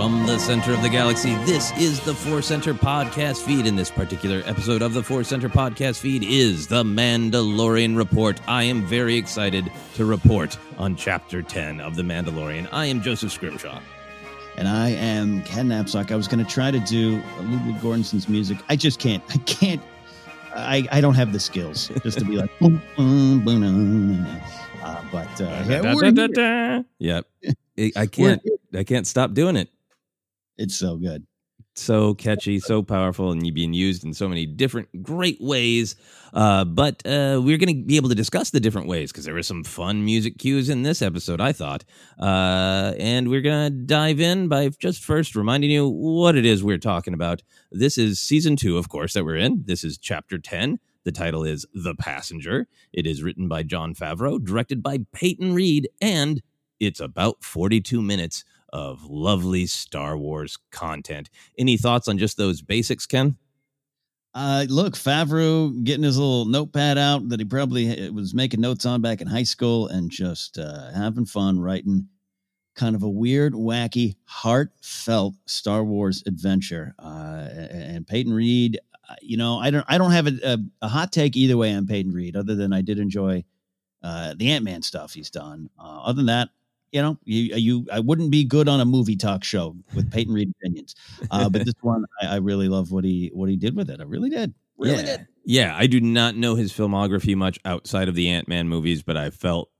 From the center of the galaxy, this is the Force Center podcast feed. In this particular episode of the Force Center podcast feed is the Mandalorian Report. I am very excited to report on Chapter 10 of The Mandalorian. I am Joseph Scrimshaw. and I am Ken Napzok. I was going to try to do Ludwig Göransson's music. I just can't. I can't. I, I don't have the skills just to be like. boom, boom, boom, uh, but uh, yeah, Da, da, da, here. da. Yep. I- I can't I can't stop doing it. It's so good. so catchy, so powerful, and being used in so many different great ways. Uh, but uh, we're going to be able to discuss the different ways because there were some fun music cues in this episode, I thought. Uh, and we're going to dive in by just first reminding you what it is we're talking about. This is season two, of course, that we're in. This is chapter 10. The title is The Passenger. It is written by Jon Favreau, directed by Peyton Reed, and it's about 42 minutes of lovely Star Wars content. Any thoughts on just those basics, Ken? Uh, look, Favreau getting his little notepad out that he probably uh, was making notes on back in high school and just uh, having fun writing kind of a weird, wacky, heartfelt Star Wars adventure. Uh, and Peyton Reed, uh, you know, I don't, I don't have a, a, a, hot take either way on Peyton Reed, other than I did enjoy uh, the Ant Man stuff he's done. Uh, other than that, you know, you, you, I wouldn't be good on a movie talk show with Peyton Reed opinions, uh, but this one, I, I, really love what he, what he did with it. I really did, really yeah. did. Yeah, I do not know his filmography much outside of the Ant Man movies, but I felt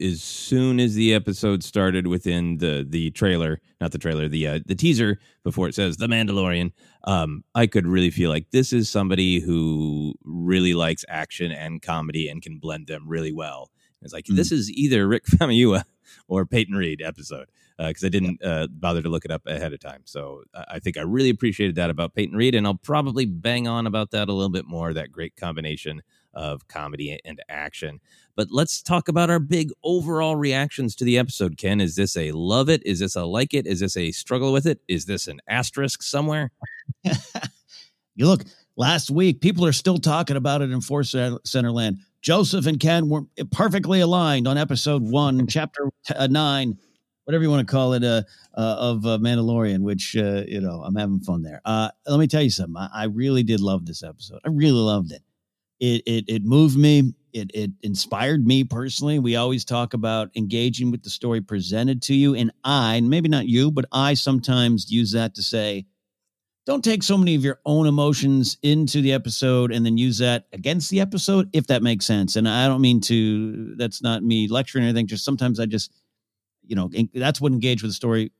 as soon as the episode started within the the trailer, not the trailer, the uh, the teaser before it says the Mandalorian, um, I could really feel like this is somebody who really likes action and comedy and can blend them really well. It's like mm. this is either Rick Famuyiwa or Peyton Reed episode because uh, I didn't uh, bother to look it up ahead of time. So I think I really appreciated that about Peyton Reed, and I'll probably bang on about that a little bit more. That great combination of comedy and action. But let's talk about our big overall reactions to the episode. Ken, is this a love it? Is this a like it? Is this a struggle with it? Is this an asterisk somewhere? you look, last week, people are still talking about it in Force Center Land. Joseph and Ken were perfectly aligned on episode one, chapter uh, nine, whatever you want to call it, uh, uh, of uh, Mandalorian, which, uh, you know, I'm having fun there. Uh, let me tell you something. I, I really did love this episode. I really loved it. It, it, it moved me. It, it inspired me personally. We always talk about engaging with the story presented to you. And I, maybe not you, but I sometimes use that to say, don't take so many of your own emotions into the episode and then use that against the episode if that makes sense. And i don't mean to that's not me lecturing or anything just sometimes i just you know that's what engage with the story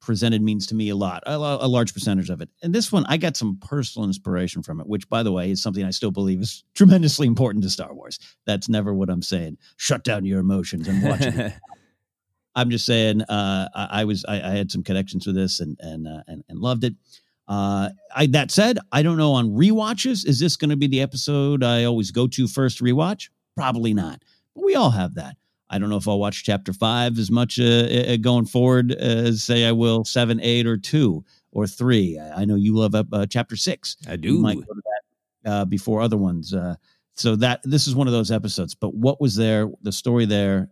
presented means to me a lot a, a large percentage of it. And this one i got some personal inspiration from it which by the way is something i still believe is tremendously important to star wars. That's never what i'm saying. Shut down your emotions and watch it. I'm just saying uh, I, I, was I, I, had some connections with this and and uh, and, and loved it uh, I, that said, I don't know on rewatches. Is this going to be the episode I always go to first rewatch? Probably not. But we all have that. I don't know if I'll watch chapter five as much uh, uh, going forward as say I will seven, eight, or two or three. I know you love uh, chapter six. I do. You might go to that uh, before other ones. Uh, so that this is one of those episodes. But what was there? The story there,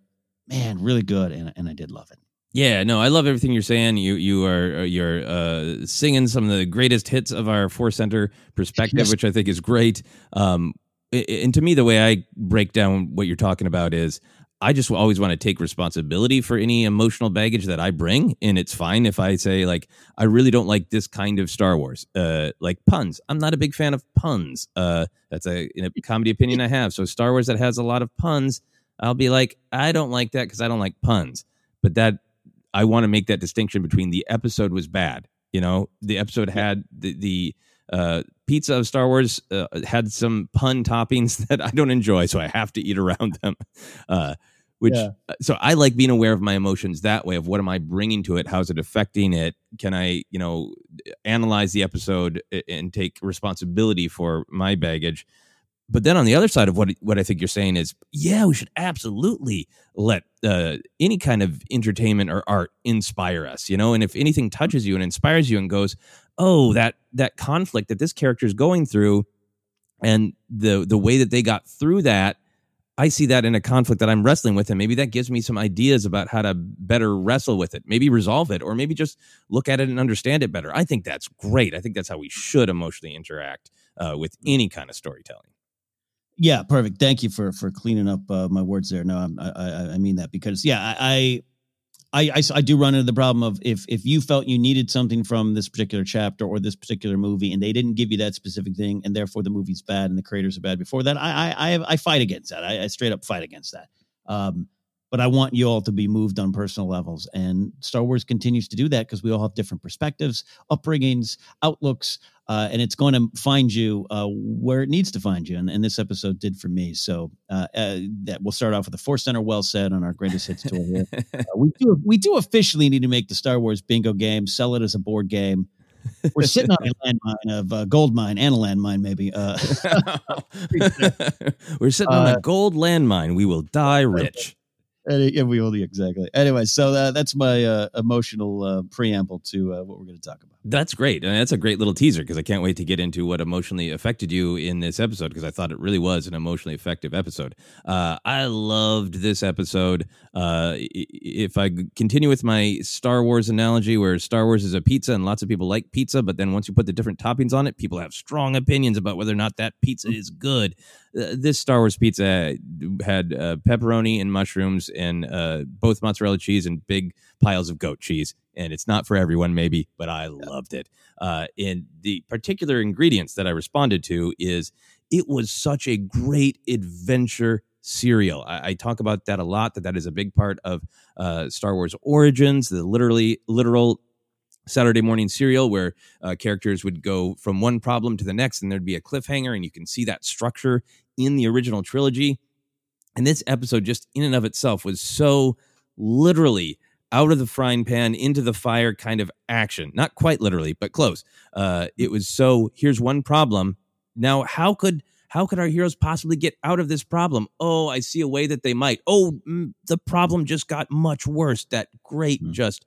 man, really good, and and I did love it. Yeah, no, I love everything you're saying. You you are uh, you're uh, singing some of the greatest hits of our Force Center perspective, yes. which I think is great. Um, and to me, the way I break down what you're talking about is, I just always want to take responsibility for any emotional baggage that I bring, and it's fine if I say like I really don't like this kind of Star Wars, uh, like puns. I'm not a big fan of puns. Uh, that's a, a comedy opinion I have. So Star Wars that has a lot of puns, I'll be like, I don't like that because I don't like puns. But that I want to make that distinction between the episode was bad. You know, the episode had the the uh, pizza of Star Wars uh, had some pun toppings that I don't enjoy, so I have to eat around them. Uh, which yeah. Uh, so I like being aware of my emotions that way of what am I bringing to it? How's it affecting it? Can I, you know, analyze the episode and take responsibility for my baggage? But then on the other side of what what I think you're saying is, yeah, we should absolutely let uh, any kind of entertainment or art inspire us, you know. And if anything touches you and inspires you and goes, oh, that that conflict that this character is going through, and the the way that they got through that, I see that in a conflict that I'm wrestling with, and maybe that gives me some ideas about how to better wrestle with it, maybe resolve it, or maybe just look at it and understand it better. I think that's great. I think that's how we should emotionally interact uh, with any kind of storytelling. Yeah, perfect. Thank you for for cleaning up uh, my words there. No, I'm, i I mean that because yeah, I, I I I do run into the problem of if if you felt you needed something from this particular chapter or this particular movie and they didn't give you that specific thing and therefore the movie's bad and the creators are bad before that, I I I, I fight against that. I, I straight up fight against that. Um, but I want you all to be moved on personal levels. And Star Wars continues to do that because we all have different perspectives, upbringings, outlooks, uh, and it's going to find you uh, where it needs to find you. And, and, this episode did for me. So uh, uh that we'll start off with the Force Center well said on our greatest hits tour here. Uh, we do we do officially need to make the Star Wars bingo game, sell it as a board game. We're sitting on a landmine of uh, gold mine and a landmine, maybe. Uh, We're sitting on a gold landmine. We will die rich. Yeah, we will exactly. Anyway, so uh, that's my uh, emotional uh, preamble to uh, what we're going to talk about. That's great. And that's a great little teaser because I can't wait to get into what emotionally affected you in this episode because I thought it really was an emotionally effective episode. Uh, I loved this episode. Uh, if I continue with my Star Wars analogy, where Star Wars is a pizza and lots of people like pizza, but then once you put the different toppings on it, people have strong opinions about whether or not that pizza is good. Uh, this Star Wars pizza had uh, pepperoni and mushrooms and uh, both mozzarella cheese and big piles of goat cheese. And it's not for everyone maybe but i loved it. Uh, and the particular ingredients that i responded to is it was such a great adventure serial I, I talk about that a lot that that is a big part of uh, star wars origins the literally literal Saturday morning serial where uh, characters would go from one problem to the next and there'd be a cliffhanger and you can see that structure in the original trilogy. And this episode, just in and of itself, was so literally out of the frying pan into the fire kind of action. Not quite literally, but close. Uh, it was so here's one problem. Now, how could how could our heroes possibly get out of this problem? Oh, I see a way that they might. Oh, mm, the problem just got much worse. That great, mm-hmm. just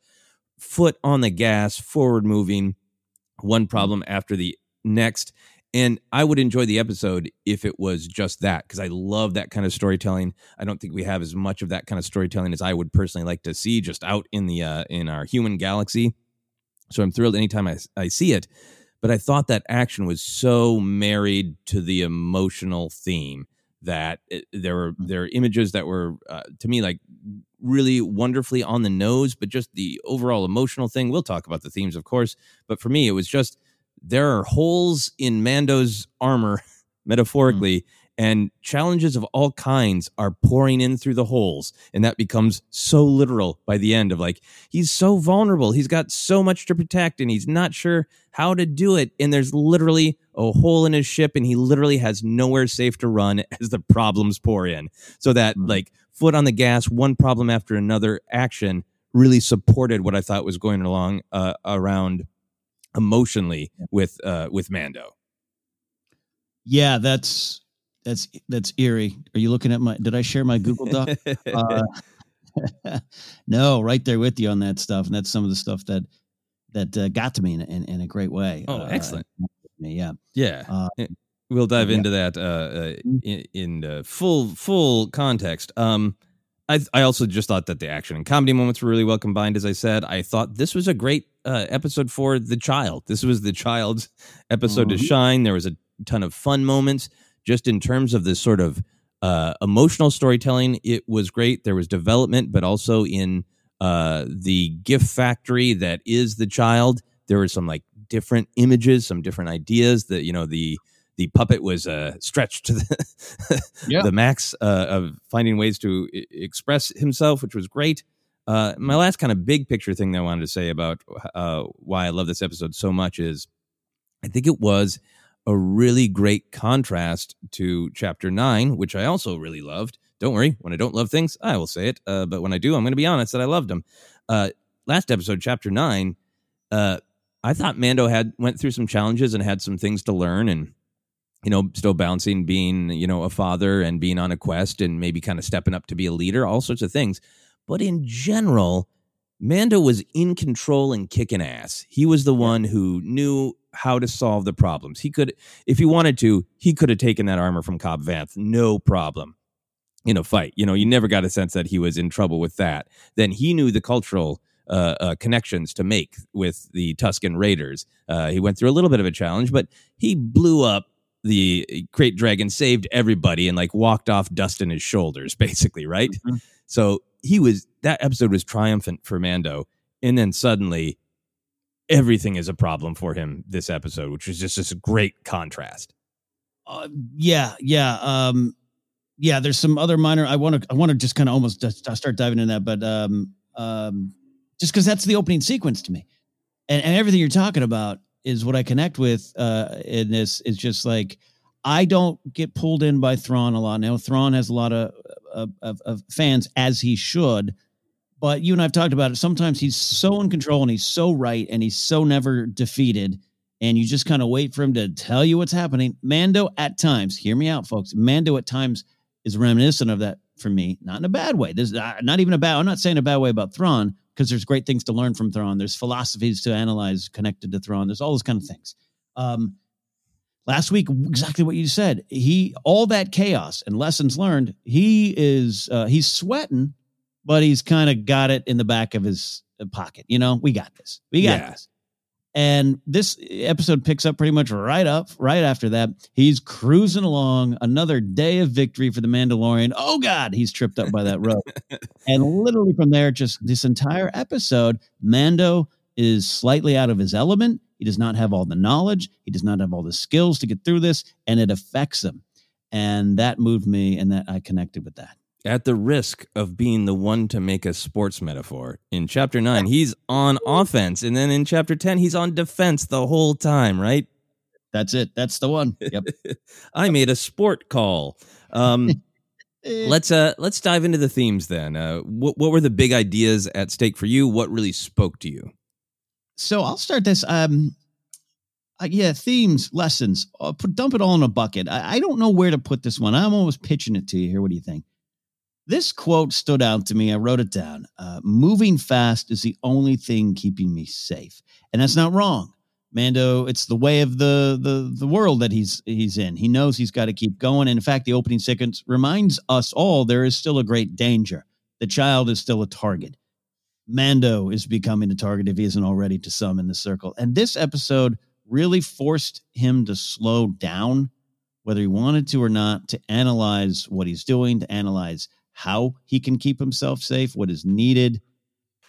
foot on the gas, forward moving, one problem after the next. And I would enjoy the episode if it was just that because I love that kind of storytelling. I don't think we have as much of that kind of storytelling as I would personally like to see just out in the uh, in our human galaxy. So I'm thrilled anytime I, I see it. But I thought that action was so married to the emotional theme that it, there were mm. there are images that were uh, to me like really wonderfully on the nose, but just the overall emotional thing. We'll talk about the themes, of course, but for me, it was just there are holes in Mando's armor, metaphorically, mm. And challenges of all kinds are pouring in through the holes. And that becomes so literal by the end of like, he's so vulnerable. He's got so much to protect and he's not sure how to do it. And there's literally a hole in his ship and he literally has nowhere safe to run as the problems pour in. So that, mm. like, foot on the gas, one problem after another action really supported what I thought was going along uh, around emotionally with uh, with Mando. Yeah, that's that's that's eerie. Are you looking at my? Did I share my Google Doc? uh, no, right there with you on that stuff, and that's some of the stuff that that uh, got to me in, in, in a great way. Oh, excellent. yeah, yeah. Uh, eh, we'll dive into that uh, uh, mm. in, in full full context. Um, I I also just thought that the action and comedy moments were really well combined. As I said, I thought this was a great uh, episode for the child. This was the child's episode mm-hmm. to shine. There was a ton of fun moments, just in terms of this sort of uh, emotional storytelling. It was great. There was development, but also in uh, the gift factory that is the child. There were some like different images, some different ideas. That you know the the puppet was uh, stretched to the, yeah. the max uh, of finding ways to I- express himself, which was great. Uh, my last kind of big picture thing that I wanted to say about uh, why I love this episode so much is I think it was a really great contrast to chapter nine, which I also really loved. Don't worry, when I don't love things, I will say it. Uh, but when I do, I'm going to be honest that I loved them. Uh, last episode, chapter nine, uh, I thought Mando had went through some challenges and had some things to learn, and you know, still bouncing being you know a father and being on a quest and maybe kind of stepping up to be a leader, all sorts of things. But in general, Mando was in control and kicking ass. He was the one who knew how to solve the problems. He could, if he wanted to, he could have taken that armor from Cobb Vanth, no problem, in a fight. You know, you never got a sense that he was in trouble with that. Then he knew the cultural uh, uh, connections to make with the Tusken Raiders. Uh, he went through a little bit of a challenge, but he blew up the Krayt Dragon, saved everybody, and like walked off dust in his shoulders, basically, right? Mm-hmm. So he was that episode was triumphant for Mando, and then suddenly everything is a problem for him this episode, which was just this great contrast. Uh, yeah, yeah, um, yeah. There's some other minor. I want to, I want to just kind of almost start diving in that, but um, um, just because that's the opening sequence to me, and and everything you're talking about is what I connect with. Uh, in this is just like I don't get pulled in by Thrawn a lot. Now Thrawn has a lot of of, of, of fans as he should. But you and I've talked about it. Sometimes he's so in control and he's so right and he's so never defeated. And you just kind of wait for him to tell you what's happening. Mando at times, hear me out, folks. Mando at times is reminiscent of that for me, not in a bad way. There's uh, not even a bad. I'm not saying a bad way about Thrawn because there's great things to learn from Thrawn. There's philosophies to analyze connected to Thrawn. There's all those kind of things. Um, last week, exactly what you said. He all that chaos and lessons learned. He is uh, he's sweating, but he's kind of got it in the back of his uh, pocket. You know, we got this. We got Yeah. this. And this episode picks up pretty much right up, right after that. He's cruising along, another day of victory for the Mandalorian. Oh God, he's tripped up by that rope. and literally from there, just this entire episode, Mando is slightly out of his element. He does not have all the knowledge. He does not have all the skills to get through this, and it affects him. And that moved me, and that I connected with that. At the risk of being the one to make a sports metaphor, in chapter nine, he's on offense. And then in chapter 10, he's on defense the whole time, right? That's it. That's the one. Yep. I made a sport call. Um, let's uh let's dive into the themes then. Uh, what what were the big ideas at stake for you? What really spoke to you? so I'll start this. Um, uh, yeah, themes, lessons. Uh, put, dump it all in a bucket. I, I don't know where to put this one. I'm almost pitching it to you here. What do you think? This quote stood out to me. I wrote it down. Uh, Moving fast is the only thing keeping me safe, and that's not wrong. Mando, it's the way of the the the world that he's he's in. He knows he's got to keep going. And in fact, the opening sequence reminds us all there is still a great danger. The child is still a target. Mando is becoming a target if he isn't already to some in the circle. And this episode really forced him to slow down, whether he wanted to or not, to analyze what he's doing, to analyze how he can keep himself safe, what is needed.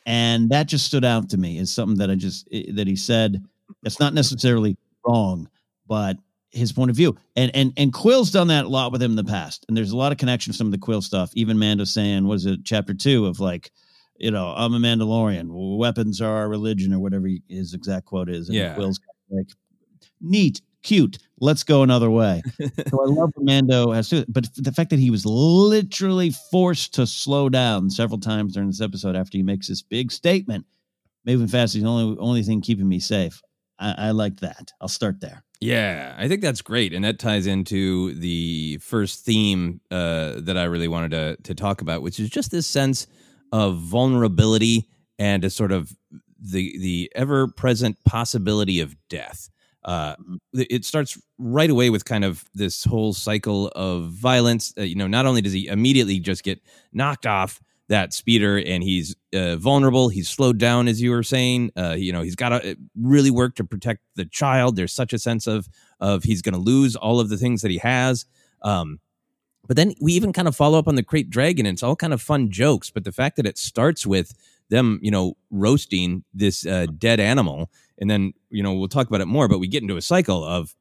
And that just stood out to me as something that I just, eh, that he said, that's not necessarily wrong, but his point of view. And and and Kuiil's done that a lot with him in the past. And there's a lot of connection to some of the Kuiil stuff. Even Mando saying, was it chapter two of like, you know, I'm a Mandalorian. Weapons are our religion, or whatever his exact quote is. And Yeah. Kuiil's like, neat, cute. Let's go another way. so I love Mando has to, but the fact that he was literally forced to slow down several times during this episode after he makes this big statement, moving fast is the only only thing keeping me safe. I, I like that. I'll start there. Yeah, I think that's great, and that ties into the first theme uh, that I really wanted to to talk about, which is just this sense of vulnerability and a sort of the the ever present possibility of death. Uh, it starts right away with kind of this whole cycle of violence. Uh, you know, not only does he immediately just get knocked off that speeder and he's uh, vulnerable, he's slowed down, as you were saying. Uh, you know, he's got to really work to protect the child. There's such a sense of of he's going to lose all of the things that he has. Um, but then we even kind of follow up on the Krayt dragon, and it's all kind of fun jokes. But the fact that it starts with them, you know, roasting this uh, dead animal, and then you know we'll talk about it more. But we get into a cycle of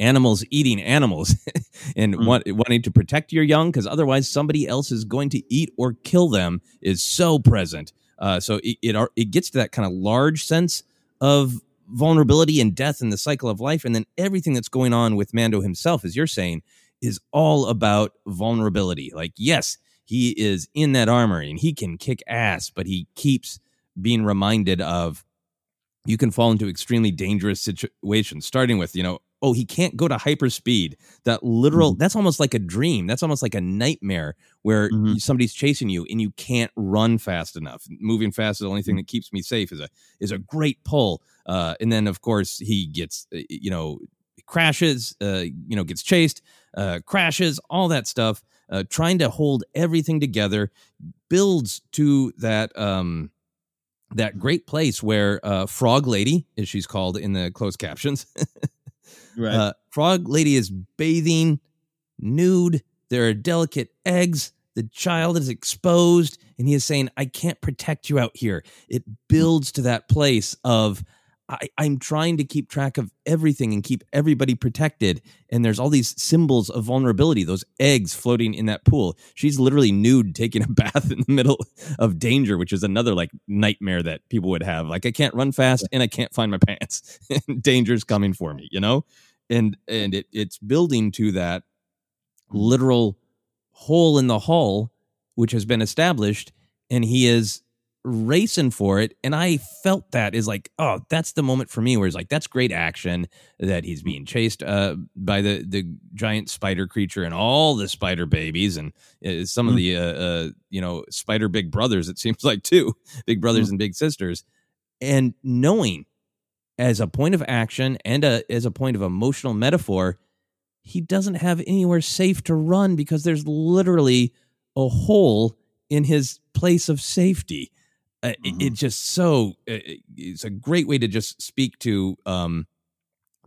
animals eating animals and Mm. want, wanting to protect your young because otherwise somebody else is going to eat or kill them is so present. Uh, so it, it it gets to that kind of large sense of vulnerability and death in the cycle of life, and then everything that's going on with Mando himself, as you're saying, is all about vulnerability. Like, yes, he is in that armor and he can kick ass, but he keeps being reminded of you can fall into extremely dangerous situations, starting with, you know, oh, he can't go to hyperspeed. That literal, that's almost like a dream. That's almost like a nightmare where Mhm. somebody's chasing you and you can't run fast enough. Moving fast is the only thing that keeps me safe is a is a great pull. Uh, and then of course he gets uh, you know crashes, uh, you know gets chased, uh, crashes, all that stuff. Uh, trying to hold everything together builds to that um, that great place where uh, Frog Lady, as she's called in the closed captions, Right. uh, Frog Lady is bathing nude. There are delicate eggs. The child is exposed, and he is saying, I can't protect you out here. It builds to that place of, I, I'm trying to keep track of everything and keep everybody protected. And there's all these symbols of vulnerability, those eggs floating in that pool. She's literally nude taking a bath in the middle of danger, which is another like nightmare that people would have. Like, I can't run fast and I can't find my pants. Danger's coming for me, you know? And and it it's building to that literal hole in the hull, which has been established, and he is racing for it. And I felt that is like, oh, that's the moment for me where it's like, that's great action that he's being chased uh, by the, the giant spider creature and all the spider babies and uh, some of the, uh, uh, you know, spider big brothers, it seems like too, big brothers and big sisters. And knowing as a point of action and a, as a point of emotional metaphor, he doesn't have anywhere safe to run because there's literally a hole in his place of safety. Uh, it, Mm-hmm. it just so uh, it's a great way to just speak to um,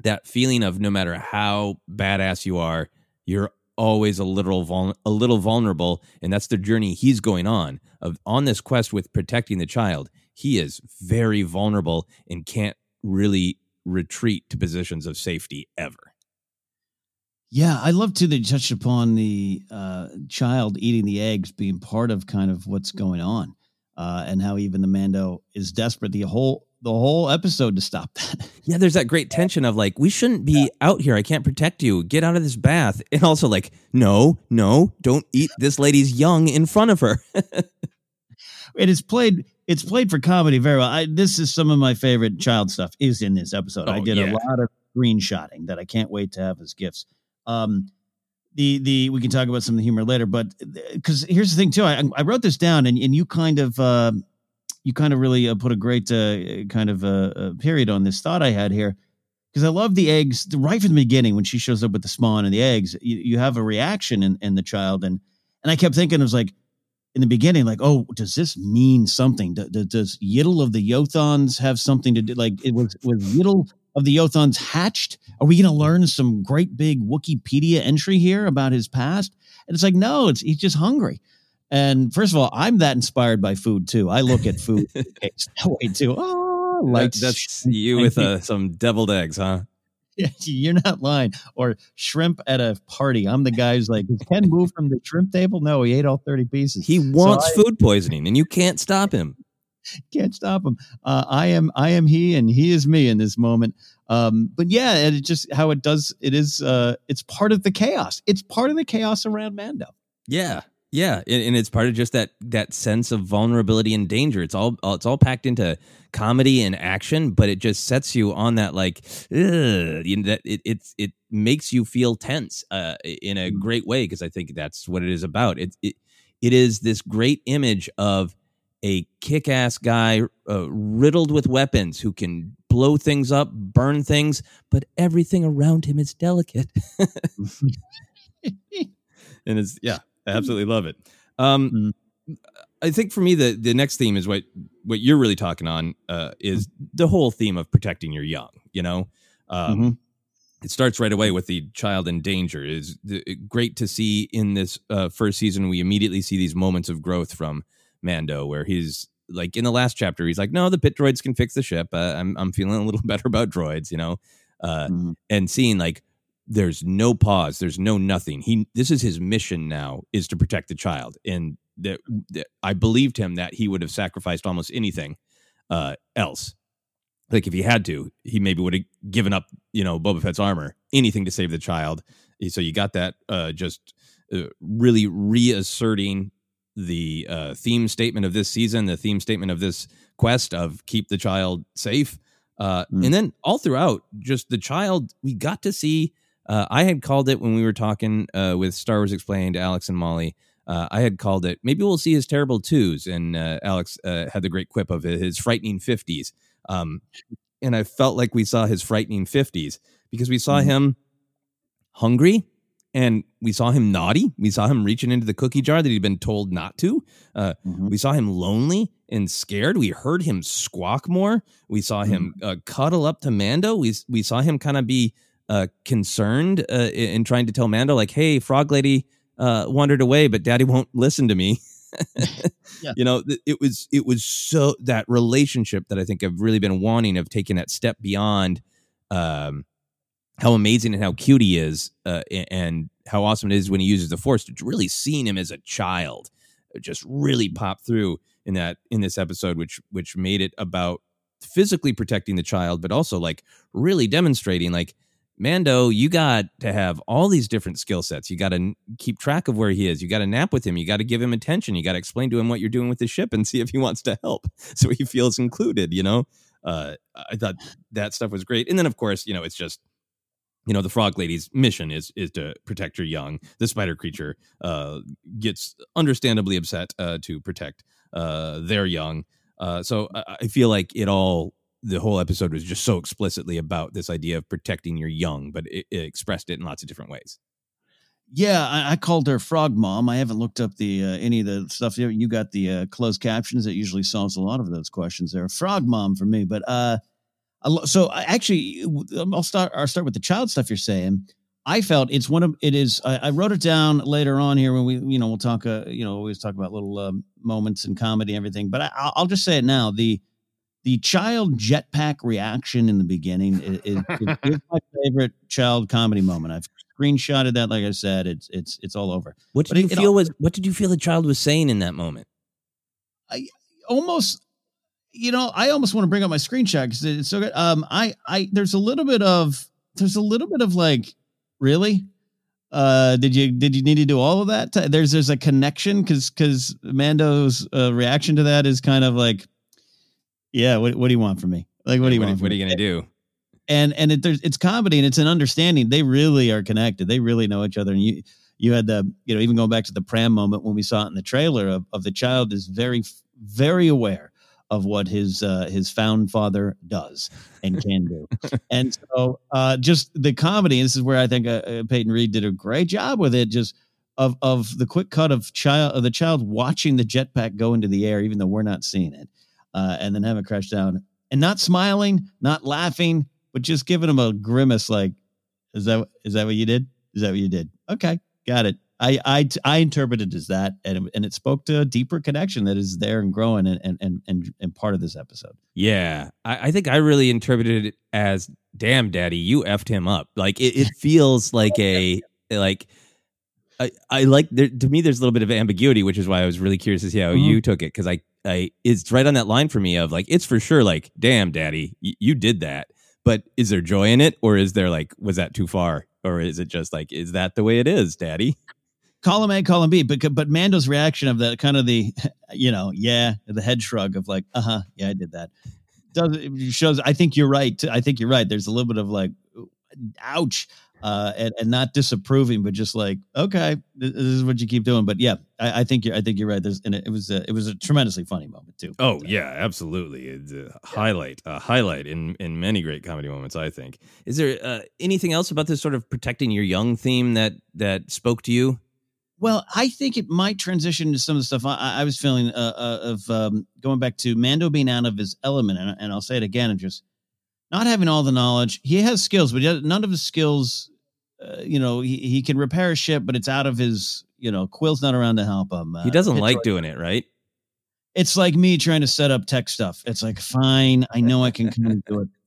that feeling of no matter how badass you are, you're always a little vul- a little vulnerable, and that's the journey he's going on of on this quest with protecting the child. He is very vulnerable and can't really retreat to positions of safety ever. Yeah, I love too that you touched upon the uh, child eating the eggs being part of kind of what's going on, uh, and how even the Mando is desperate the whole the whole episode to stop that. Yeah, there's that great tension of like, we shouldn't be out here. I can't protect you. Get out of this bath. And also like, no, no, don't eat this lady's young in front of her. it is played. It's played for comedy very well. I, this is some of my favorite child stuff is in this episode. I Oh, did yeah. a lot of screenshotting that I can't wait to have as gifts. Um, the the we can talk about some of the humor later, but because here's the thing too, I I wrote this down and and you kind of uh, you kind of really uh, put a great uh, kind of uh, uh, period on this thought I had here because I love the eggs right from the beginning when she shows up with the spawn and the eggs. You, you have a reaction in, in the child and and I kept thinking it was like in the beginning, like, oh, does this mean something? Do- do- Does Yiddle of the Yothons have something to do? Like, it was was Yiddle of the Yothons hatched? Are we going to learn some great big Wikipedia entry here about his past? And it's like, no, it's he's just hungry. And first of all, I'm that inspired by food too. I look at food that way too. Oh, like That- that's you with uh, some deviled eggs, huh? Yeah, you're not lying. Or shrimp at a party. I'm the guy who's like, "Does Ken move from the shrimp table? No, he ate all 30 pieces. He So wants I- food poisoning, and you can't stop him. can't stop him. Uh, I am I am he and he is me in this moment. Um, but yeah, it just how it does it is uh it's part of the chaos. It's part of the chaos around Mando. Yeah, yeah, and, it's part of just that that sense of vulnerability and danger. It's all it's all packed into comedy and action, but it just sets you on that like, ugh, you know, that it it's it makes you feel tense uh, in a great way because I think that's what it is about. It it it is this great image of a kick-ass guy uh, riddled with weapons who can blow things up, burn things, but everything around him is delicate. and it's yeah, I absolutely love it. Um, I think for me, the the next theme is what what you're really talking on uh, is the whole theme of protecting your young. You know, um, Mhm. it starts right away with the child in danger. Is great to see in this uh, first season. We immediately see these moments of growth from Mando, where he's like in the last chapter, he's like, "No, the pit droids can fix the ship. Uh, I'm I'm feeling a little better about droids." You know, uh, and seeing like there's no pause there's no nothing he this is his mission now is to protect the child and that, that i believed him that he would have sacrificed almost anything uh else like if he had to he maybe would have given up you know boba fett's armor anything to save the child so you got that uh just uh, really reasserting the uh theme statement of this season the theme statement of this quest of keep the child safe uh, And then all throughout, just the child, we got to see. Uh, I had called it when we were talking uh, with Star Wars Explained, Alex and Molly. Uh, I had called it. Maybe we'll see his terrible twos, and uh, Alex uh, had the great quip of his frightening fifties. Um, and I felt like we saw his frightening fifties because we saw him hungry and we saw him naughty. We saw him reaching into the cookie jar that he'd been told not to. Uh, We saw him lonely and scared. We heard him squawk more. We saw him uh, cuddle up to Mando. We we saw him kind of be uh, concerned uh, in in trying to tell Mando like, "Hey, Frog Lady uh, wandered away, but Daddy won't listen to me." Yeah. You know, it was it was so that relationship that I think I've really been wanting of taking that step beyond. Um, how amazing and how cute he is, uh, and how awesome it is when he uses the Force. To really seeing him as a child, uh, just really pop through in that in this episode, which which made it about physically protecting the child, but also like really demonstrating like Mando, you got to have all these different skill sets. You got to keep track of where he is. You got to nap with him. You got to give him attention. You got to explain to him what you're doing with the ship and see if he wants to help so he feels included, you know? Uh, I thought that stuff was great. And then, of course, you know, it's just, you know, the frog lady's mission is is to protect her young. The spider creature uh, gets understandably upset uh, to protect uh, their young. Uh, so I, I feel like it all the whole episode was just so explicitly about this idea of protecting your young, but it, it expressed it in lots of different ways. Yeah, I, I, called her Frog Mom. I haven't looked up the uh, any of the stuff. You got the uh, closed captions that usually solves a lot of those questions. There, Frog Mom for me. But uh, so actually, I'll start. I'll start with the child stuff you're saying. I felt it's one of it is. I, I wrote it down later on here when we, you know, we'll talk. Uh, you know, always talk about little um, moments in comedy, and everything. But I, I'll just say it now. The the child jetpack reaction in the beginning is, is, is my favorite child comedy moment. I've screenshotted that. Like I said, it's it's it's all over. What did but you it, feel it, was? What did you feel the child was saying in that moment? I almost, you know, I almost want to bring up my screenshot because it's so good. Um, I I there's a little bit of there's a little bit of like, really. Uh, did you did you need to do all of that? There's there's a connection because because Mando's uh, reaction to that is kind of like yeah. What, what do you want from me? Like, what do you what, want? What are you going to do? And and it, there's it's comedy and it's an understanding. They really are connected. They really know each other. And you you had the you know even going back to the pram moment when we saw it in the trailer of, of the child is very very aware of what his uh, his found father does and can do. and so uh, just the comedy. This is where I think uh, uh, Peyton Reed did a great job with it. Just of of the quick cut of child of the child watching the jetpack go into the air, even though we're not seeing it uh, and then have it crash down and not smiling, not laughing, but just giving him a grimace like, is that is that what you did? Is that what you did? Okay, got it. I I I interpreted as that, and and it spoke to a deeper connection that is there and growing, and and and and part of this episode. Yeah, I, I think I really interpreted it as, "Damn, Daddy, you effed him up." Like it, it feels like a like I, I like there, to me there's a little bit of ambiguity which is why i was really curious to see how mm-hmm. you took it because i i it's right on that line for me of like it's for sure like damn daddy y- you did that but is there joy in it or is there like was that too far or is it just like is that the way it is daddy column a column b but but mando's reaction of the kind of the you know yeah the head shrug of like uh-huh yeah i did that does shows i think you're right i think you're right there's a little bit of like ouch uh, and, and not disapproving, but just like, okay, this is what you keep doing. But yeah, I, I think you're, I think you're right. There's, and it, it was, a, it was a tremendously funny moment too. Oh yeah, absolutely. It's a highlight, a highlight in, in many great comedy moments. I think. Is there uh, anything else about this sort of protecting your young theme that that spoke to you? Well, I think it might transition to some of the stuff I, I was feeling uh, uh, of um, going back to Mando being out of his element, and, and I'll say it again, and just not having all the knowledge. He has skills, but has, none of his skills, uh, you know, he, he can repair a ship, but it's out of his, you know, Kuiil's not around to help him. Uh, he doesn't like doing it, right? It's like me trying to set up tech stuff. It's like, fine, I know I can do it.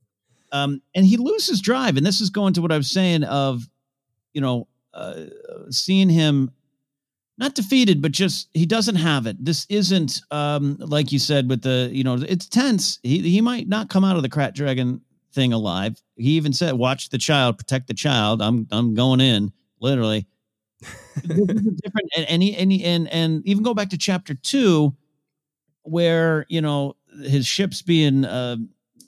Um, and he loses drive. And this is going to what I was saying of, you know, uh, seeing him not defeated, but just he doesn't have it. This isn't um, like you said with the, you know, it's tense. He he might not come out of the Krayt Dragon thing alive. He even said, "Watch the child, protect the child." I'm I'm going in literally. different, and and, he, and and and even go back to chapter two, where you know his ship's being. Uh,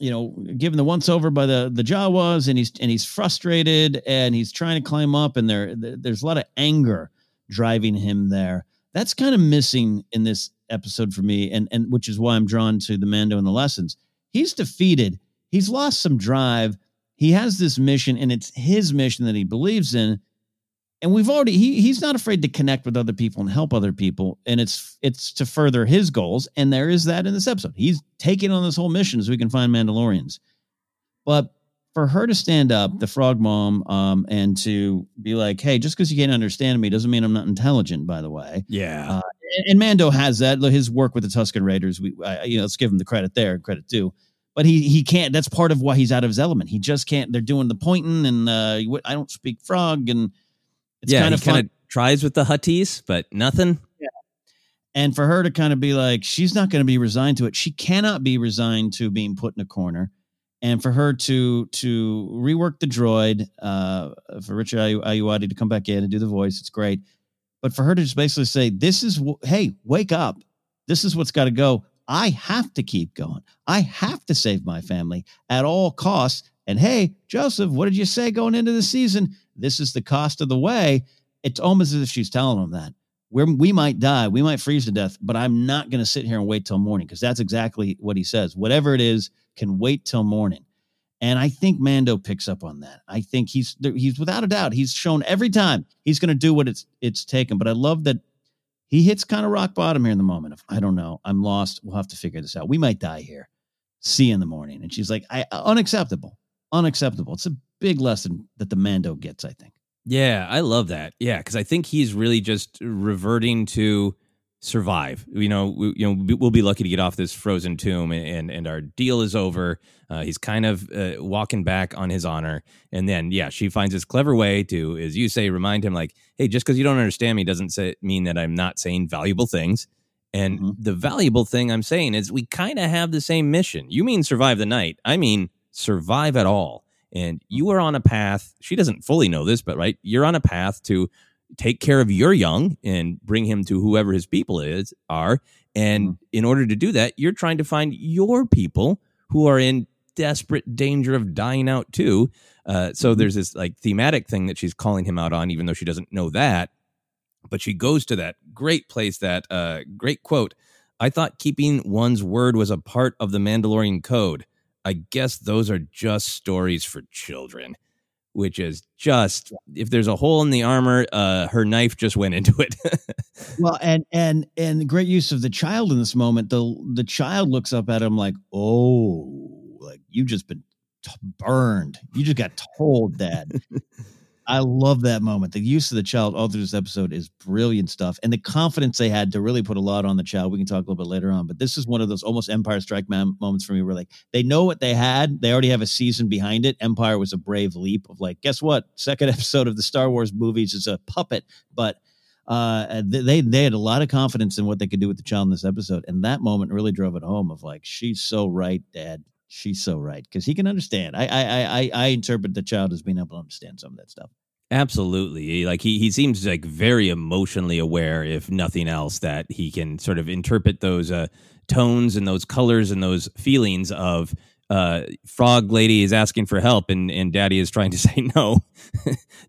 you know, given the once over by the the Jawas, and he's and he's frustrated, and he's trying to climb up, and there there's a lot of anger driving him there. That's kind of missing in this episode for me, and and which is why I'm drawn to the Mando and the lessons. He's defeated he's lost some drive. He has this mission, and it's his mission that he believes in. And we've already he he's not afraid to connect with other people and help other people, and it's it's to further his goals. And there is that in this episode. He's taking on this whole mission so we can find Mandalorians. But for her to stand up, the frog mom, um, and to be like, "Hey, just because you can't understand me doesn't mean I'm not intelligent." By the way, yeah. Uh, and, and, Mando has that. His work with the Tusken Raiders, we, I, you know, let's give him the credit there, credit due but he he can't. That's part of why he's out of his element. He just can't. They're doing the pointing, and uh, I don't speak frog, and it's yeah, kind of kind of tries with the Huttese, but nothing. Yeah. And for her to kind of be like, she's not going to be resigned to it. She cannot be resigned to being put in a corner. And for her to to rework the droid, uh, for Richard Ayoade to come back in and do the voice, it's great. But for her to just basically say, "This is hey, wake up! This is what's got to go. I have to keep going. I have to save my family at all costs." And hey, Joseph, what did you say going into the season? This is the cost of the way. It's almost as if she's telling him that. We're, we might die, we might freeze to death, but I'm not going to sit here and wait till morning because that's exactly what he says. Whatever it is, can wait till morning. And I think Mando picks up on that. I think he's he's without a doubt he's shown every time he's going to do what it's it's taken. But I love that he hits kind of rock bottom here in the moment I don't know, I'm lost. We'll have to figure this out. We might die here. See you in the morning. And she's like, I unacceptable, unacceptable. It's a big lesson that the Mando gets. I think. Yeah, I love that. Yeah, because I think he's really just reverting to survive. You know, we, you know, we'll be lucky to get off this frozen tomb, and and our deal is over. Uh, he's kind of uh, walking back on his honor, and then yeah, she finds this clever way to, as you say, remind him like, hey, just because you don't understand me doesn't say, mean that I'm not saying valuable things. And mm-hmm. the valuable thing I'm saying is we kind of have the same mission. You mean survive the night? I mean survive at all and you are on a path she doesn't fully know this but right you're on a path to take care of your young and bring him to whoever his people is are and mm-hmm. in order to do that you're trying to find your people who are in desperate danger of dying out too uh, so mm-hmm. there's this like thematic thing that she's calling him out on even though she doesn't know that but she goes to that great place that uh, great quote i thought keeping one's word was a part of the mandalorian code I guess those are just stories for children, which is just if there's a hole in the armor, uh, her knife just went into it. well, and and and great use of the child in this moment. The the child looks up at him like, "Oh, like you've just been t- burned. You just got told, Dad." I love that moment. The use of the child all through this episode is brilliant stuff. And the confidence they had to really put a lot on the child. We can talk a little bit later on, but this is one of those almost Empire Strike Man moments for me where like they know what they had. They already have a season behind it. Empire was a brave leap of like, guess what? Second episode of the Star Wars movies is a puppet, but uh, they they had a lot of confidence in what they could do with the child in this episode, and that moment really drove it home. Of like, she's so right, Dad. She's so right because he can understand. I, I I I interpret the child as being able to understand some of that stuff. Absolutely. Like he, he seems like very emotionally aware, if nothing else, that he can sort of interpret those uh, tones and those colors and those feelings of uh, frog lady is asking for help and, and daddy is trying to say no.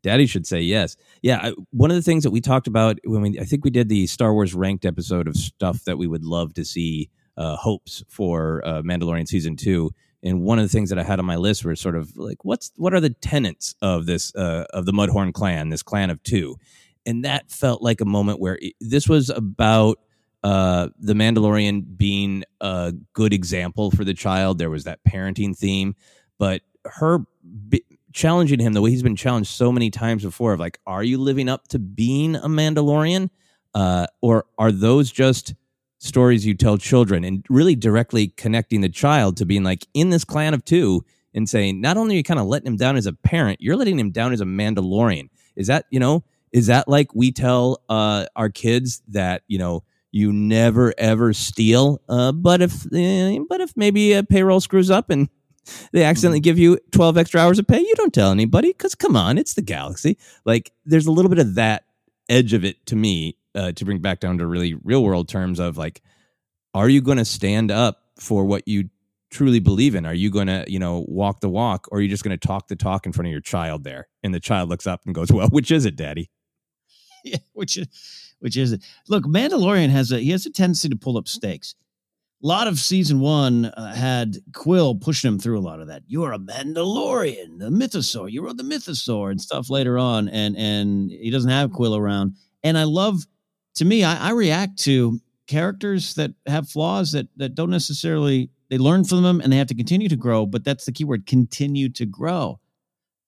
daddy should say yes. Yeah. I, one of the things that we talked about when we, I think we did the Star Wars ranked episode of stuff that we would love to see uh, hopes for uh, Mandalorian season two. And one of the things that I had on my list were sort of like, what's what are the tenets of this uh, of the Mudhorn clan, this clan of two, and that felt like a moment where it, this was about uh, the Mandalorian being a good example for the child. There was that parenting theme, but her b- challenging him the way he's been challenged so many times before of like, are you living up to being a Mandalorian, uh, or are those just stories you tell children and really directly connecting the child to being like in this clan of two and saying not only are you kind of letting him down as a parent you're letting him down as a mandalorian is that you know is that like we tell uh, our kids that you know you never ever steal uh, but if uh, but if maybe a payroll screws up and they accidentally mm-hmm. give you 12 extra hours of pay you don't tell anybody because come on it's the galaxy like there's a little bit of that edge of it to me uh, to bring back down to really real world terms of like, are you going to stand up for what you truly believe in? Are you going to, you know, walk the walk or are you just going to talk the talk in front of your child there? And the child looks up and goes, well, which is it, daddy? Yeah, which is, which is it? Look, Mandalorian has a, he has a tendency to pull up stakes. A lot of season one uh, had Kuiil pushing him through a lot of that. You're a Mandalorian, the mythosaur. You rode the mythosaur and stuff later on, and and he doesn't have Kuiil around. And I love to me, I, I react to characters that have flaws that that don't necessarily they learn from them and they have to continue to grow. But that's the key word: continue to grow.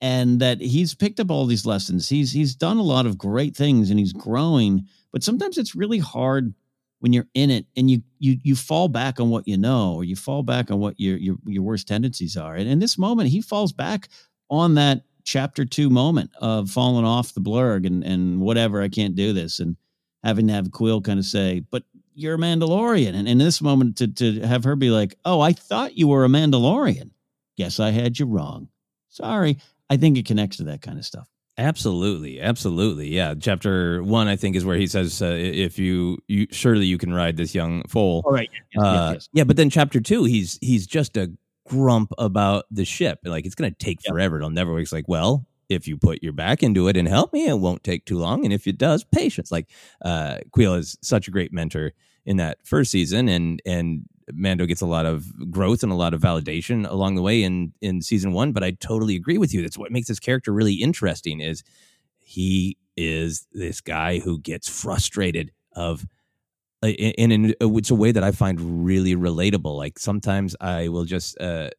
And that he's picked up all these lessons. He's he's done a lot of great things and he's growing. But sometimes it's really hard when you're in it and you you you fall back on what you know or you fall back on what your your your worst tendencies are. And in this moment, he falls back on that chapter two moment of falling off the blurrg and and whatever. I can't do this and having to have Kuiil kind of say, but you're a Mandalorian. And in this moment, to, to have her be like, oh, I thought you were a Mandalorian. Guess I had you wrong. Sorry. I think it connects to that kind of stuff. Absolutely, absolutely, yeah. Chapter one, I think, is where he says, uh, "If you, you surely you can ride this young foal." All right, yes, uh, yes, yes. yeah. But then chapter two, he's he's just a grump about the ship. Like it's going to take forever. It'll never work. It's like, well, if you put your back into it and help me, it won't take too long. And if it does, patience. Like uh, Kuiil is such a great mentor in that first season, and and Mando gets a lot of growth and a lot of validation along the way in in season one. But I totally agree with you. That's what makes this character really interesting. Is he is this guy who gets frustrated of uh, in, in it's a way that I find really relatable. Like sometimes I will just uh,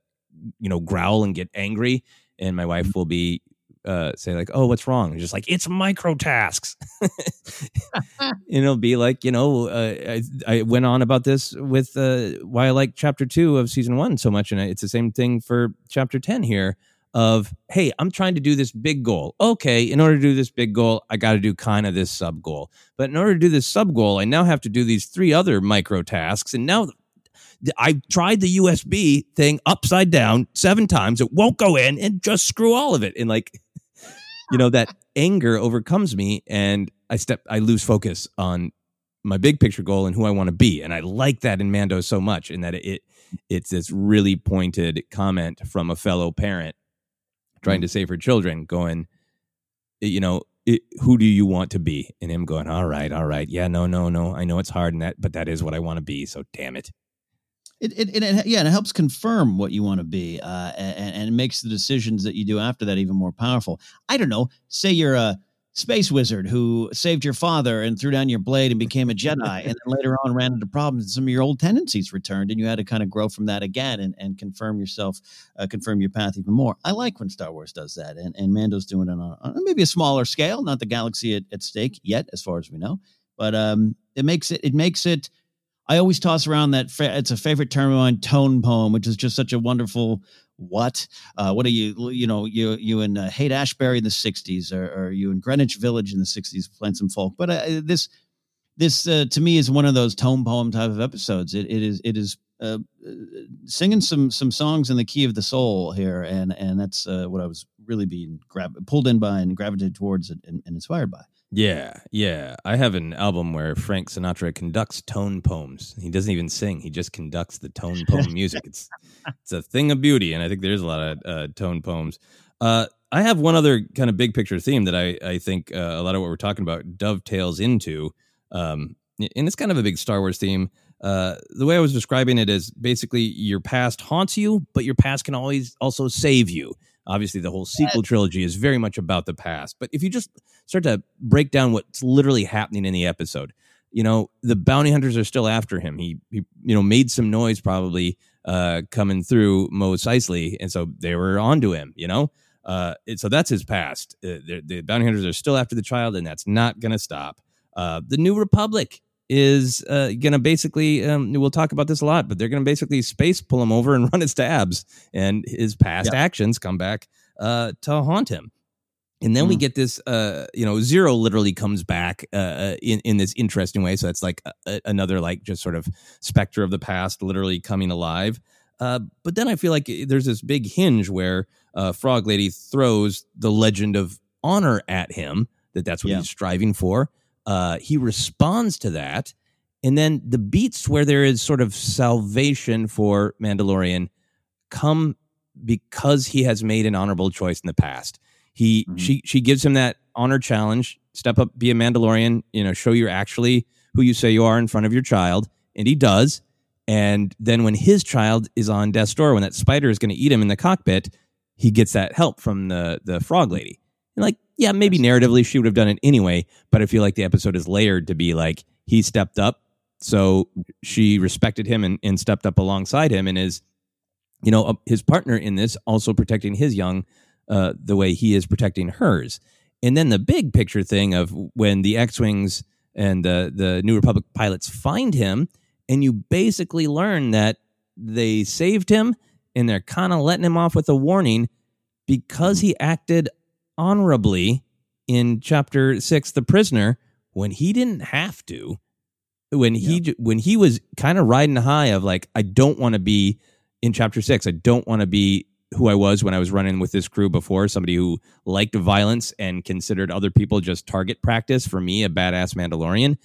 you know growl and get angry, and my wife will be uh, say like, "Oh, what's wrong?" And just like it's micro tasks. and it'll be like, you know, uh, I, I went on about this with uh, why I like chapter two of season one so much, and it's the same thing for chapter ten here. Of hey, I'm trying to do this big goal. Okay, in order to do this big goal, I got to do kind of this sub goal. But in order to do this sub goal, I now have to do these three other micro tasks, and now I tried the USB thing upside down seven times. It won't go in and just screw all of it. And like, you know, that anger overcomes me and I step, I lose focus on my big picture goal and who I want to be. And I like that in Mando so much in that it, it's this really pointed comment from a fellow parent trying to mm. save her children going, you know, it, who do you want to be? And him going, all right, all right. Yeah, no, no, no. I know it's hard and that, but that is what I want to be. So damn it. It, it, it, yeah, and it helps confirm what you want to be, uh, and, and it makes the decisions that you do after that even more powerful. I don't know. Say you're a space wizard who saved your father and threw down your blade and became a Jedi, and then later on ran into problems, and some of your old tendencies returned, and you had to kind of grow from that again and, and confirm yourself, uh, confirm your path even more. I like when Star Wars does that, and, and Mando's doing it on, on maybe a smaller scale, not the galaxy at, at stake yet, as far as we know, but um, it makes it it makes it I always toss around that fa- it's a favorite term of mine, tone poem, which is just such a wonderful what? Uh, what are you? You know, you you in uh, Haight Ashbury in the '60s, or, or you in Greenwich Village in the '60s playing some folk. But uh, this this uh, to me is one of those tone poem type of episodes. It, it is it is uh, singing some some songs in the key of the soul here, and and that's uh, what I was really being grab pulled in by and gravitated towards and, and inspired by. Yeah, yeah. I have an album where Frank Sinatra conducts tone poems. He doesn't even sing; he just conducts the tone poem music. It's it's a thing of beauty, and I think there's a lot of uh, tone poems. Uh, I have one other kind of big picture theme that I I think uh, a lot of what we're talking about dovetails into, um, and it's kind of a big Star Wars theme. Uh, the way I was describing it is basically your past haunts you, but your past can always also save you. Obviously, the whole sequel trilogy is very much about the past. But if you just start to break down what's literally happening in the episode, you know, the bounty hunters are still after him. He, he you know, made some noise probably uh, coming through Mos Eisley, and so they were onto him. You know, uh, so that's his past. Uh, the, the bounty hunters are still after the child, and that's not going to stop. Uh, the New Republic is uh, going to basically, um, we'll talk about this a lot, but they're going to basically space pull him over and run his tabs, and his past Yeah. actions come back uh, to haunt him. And then we Mm. get this, uh, you know, Zero literally comes back uh, uh, in in this interesting way. So it's like a, a- another, like just sort of specter of the past, literally coming alive. Uh, but then I feel like there's this big hinge where uh, Frog Lady throws the Legend of Honor at him. That that's what Yeah. he's striving for. Uh, he responds to that, and then the beats where there is sort of salvation for Mandalorian come because he has made an honorable choice in the past. He Mhm. she she gives him that honor challenge. Step up, be a Mandalorian. You know, show you're actually who you say you are in front of your child, and he does. And then when his child is on death's door, when that spider is going to eat him in the cockpit, he gets that help from the the frog lady. And like, yeah, maybe narratively she would have done it anyway, but I feel like the episode is layered to be like he stepped up, so she respected him and, and stepped up alongside him, and is you know uh, his partner in this also protecting his young uh, the way he is protecting hers. And then the big picture thing of when the X-wings and the the New Republic pilots find him, and you basically learn that they saved him, and they're kind of letting him off with a warning because he acted honorably in chapter six, the prisoner, when he didn't have to. When he j when he was kind of riding high of like, I don't want to be in chapter six. I don't want to be who I was when I was running with this crew before, somebody who liked violence and considered other people just target practice. For me, a badass Mandalorian.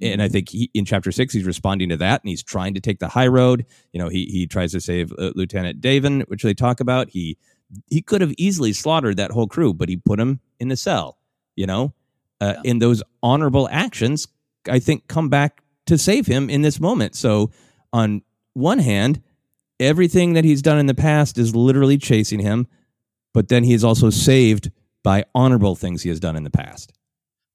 And I think he, in chapter six, he's responding to that and he's trying to take the high road. You know, he, he tries to save uh, Lieutenant Davan, which they talk about. He, he could have easily slaughtered that whole crew, but he put him in the cell, you know, uh, yeah. in those honorable actions, I think come back to save him in this moment. So on one hand, everything that he's done in the past is literally chasing him, but then he is also saved by honorable things he has done in the past.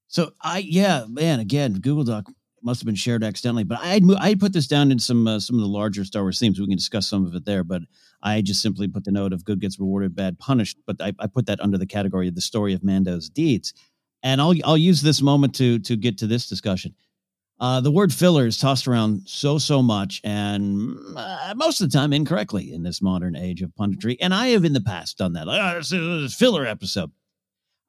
So I, yeah, man, again, Google Doc must have been shared accidentally, but I'd I'd put this down in some uh, some of the larger Star Wars themes. We can discuss some of it there, but I just simply put the note of good gets rewarded, bad punished. But I, I put that under the category of the story of Mando's deeds, and I'll I'll use this moment to to get to this discussion. Uh, the word filler is tossed around so, so much, and uh, most of the time incorrectly in this modern age of punditry. And I have in the past done that. Like, oh, this is filler episode.